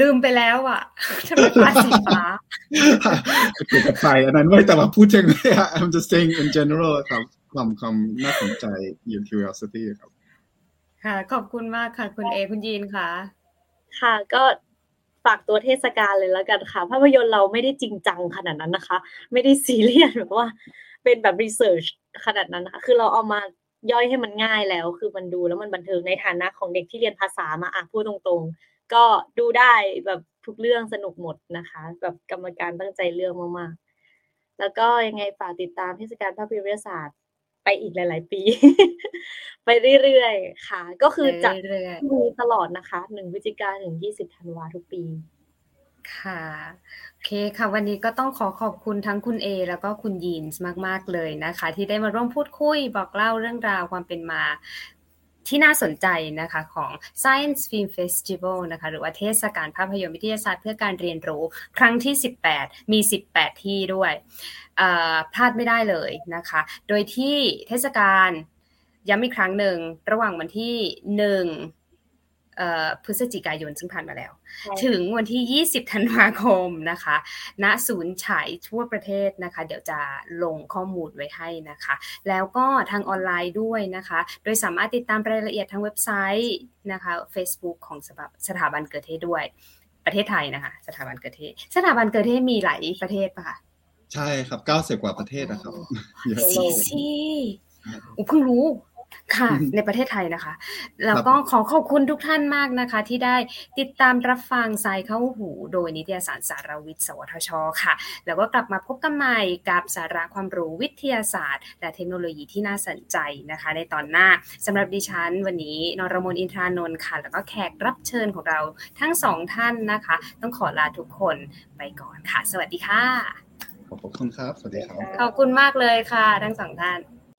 ลืมไปแล้วอะทำไมฟ้าสีฟ้าเกี่ยวกับไฟอันนั้นไม่แต่ว่าพูดถึงเนี่ย I'm just saying in general ครับความความน่าสนใจ your curiosity ครับ ค่ะ ขอบคุณมากค่ะ คุณเอคุณยีนค่ะ ค่ะก็ฝากตัวเทศกาลเลยแล้วกันค่ะ ภาพยนตร์เราไม่ได้จริงจังขนาดนั้นนะคะ ไม่ได้ซีเรียสแบบว่า เป็นแบบรีเสิร์ชขนาดนั้นนะคะ คือเราเอามาย่อยให้มันง่ายแล้ว คือมันดูแล้วมันบันเทิงในฐานะของเด็กที่เรียนภาษามาอะพูดตรงๆ ก็ดูได้แบบทุกเรื่องสนุกหมดนะคะ แบบกรรมการตั้งใจเลือกมากๆ แล้วก็ยังไงฝากติดตามเทศกาลภาพยนตร์ศาสตร์ไปอีกหลาย ๆ ปี ไปเรื่อยๆค่ะ ก็คือจัดมีตลอดนะคะหนึ่งพฤศจิกาถึงยี่สิบธันวาทุกปี ค่ะโอเคค่ะ วันนี้ก็ต้องขอขอบคุณทั้งคุณเอแล้วก็คุณยีนส์มาก ๆ เลยนะคะ ที่ได้มาร่วมพูดคุยบอกเล่าเรื่องราวความเป็นมา ที่น่าสนใจนะคะของ Science Film Festival นะคะหรือว่าเทศกาลภาพยนตร์วิทยาศาสตร์เพื่อการเรียนรู้ ครั้งที่ 18 มี 18 ที่ด้วยพลาดไม่ได้เลยนะคะ โดยที่เทศกาลย้ำอีกครั้งหนึ่งระหว่างวันที่ 1 พฤศจิกายนซึ่งผ่านมาแล้ว ถึงวันที่ 20 ธันวาคมนะคะ ณ ศูนย์ฉายทั่วประเทศนะคะ เดี๋ยวจะลงข้อมูลไว้ให้นะคะ แล้วก็ทางออนไลน์ด้วยนะคะ โดยสามารถติดตามรายละเอียดทางเว็บไซต์นะคะ Facebook ของสถาบันเกิดเทศด้วย ประเทศไทยนะคะ สถาบันเกิดเทศ สถาบันเกิดเทศมีหลายประเทศปะคะใช่ครับ 90 กว่าประเทศนะครับซีซีเพิ่งรู้ ค่ะ ในประเทศไทยนะคะ แล้วก็ขอขอบคุณทุกท่านมากนะคะ ที่ได้ติดตามรับฟังสายเข้าหู โดยนิตยสารสารวิทย์ สวทช ค่ะ แล้วก็กลับมาพบกันใหม่กับสาระความรู้วิทยาศาสตร์ และเทคโนโลยีที่น่าสนใจนะคะ ในตอนหน้าสำหรับดิฉัน วันนี้นรมนอินทรานนท์ค่ะ แล้วก็แขกรับเชิญของเราทั้งสองท่านนะคะ ต้องขอลาทุกคนไปก่อนค่ะ สวัสดีค่ะขอบคุณครับ สวัสดีครับ ขอบคุณมากเลยค่ะ ทั้งสองท่าน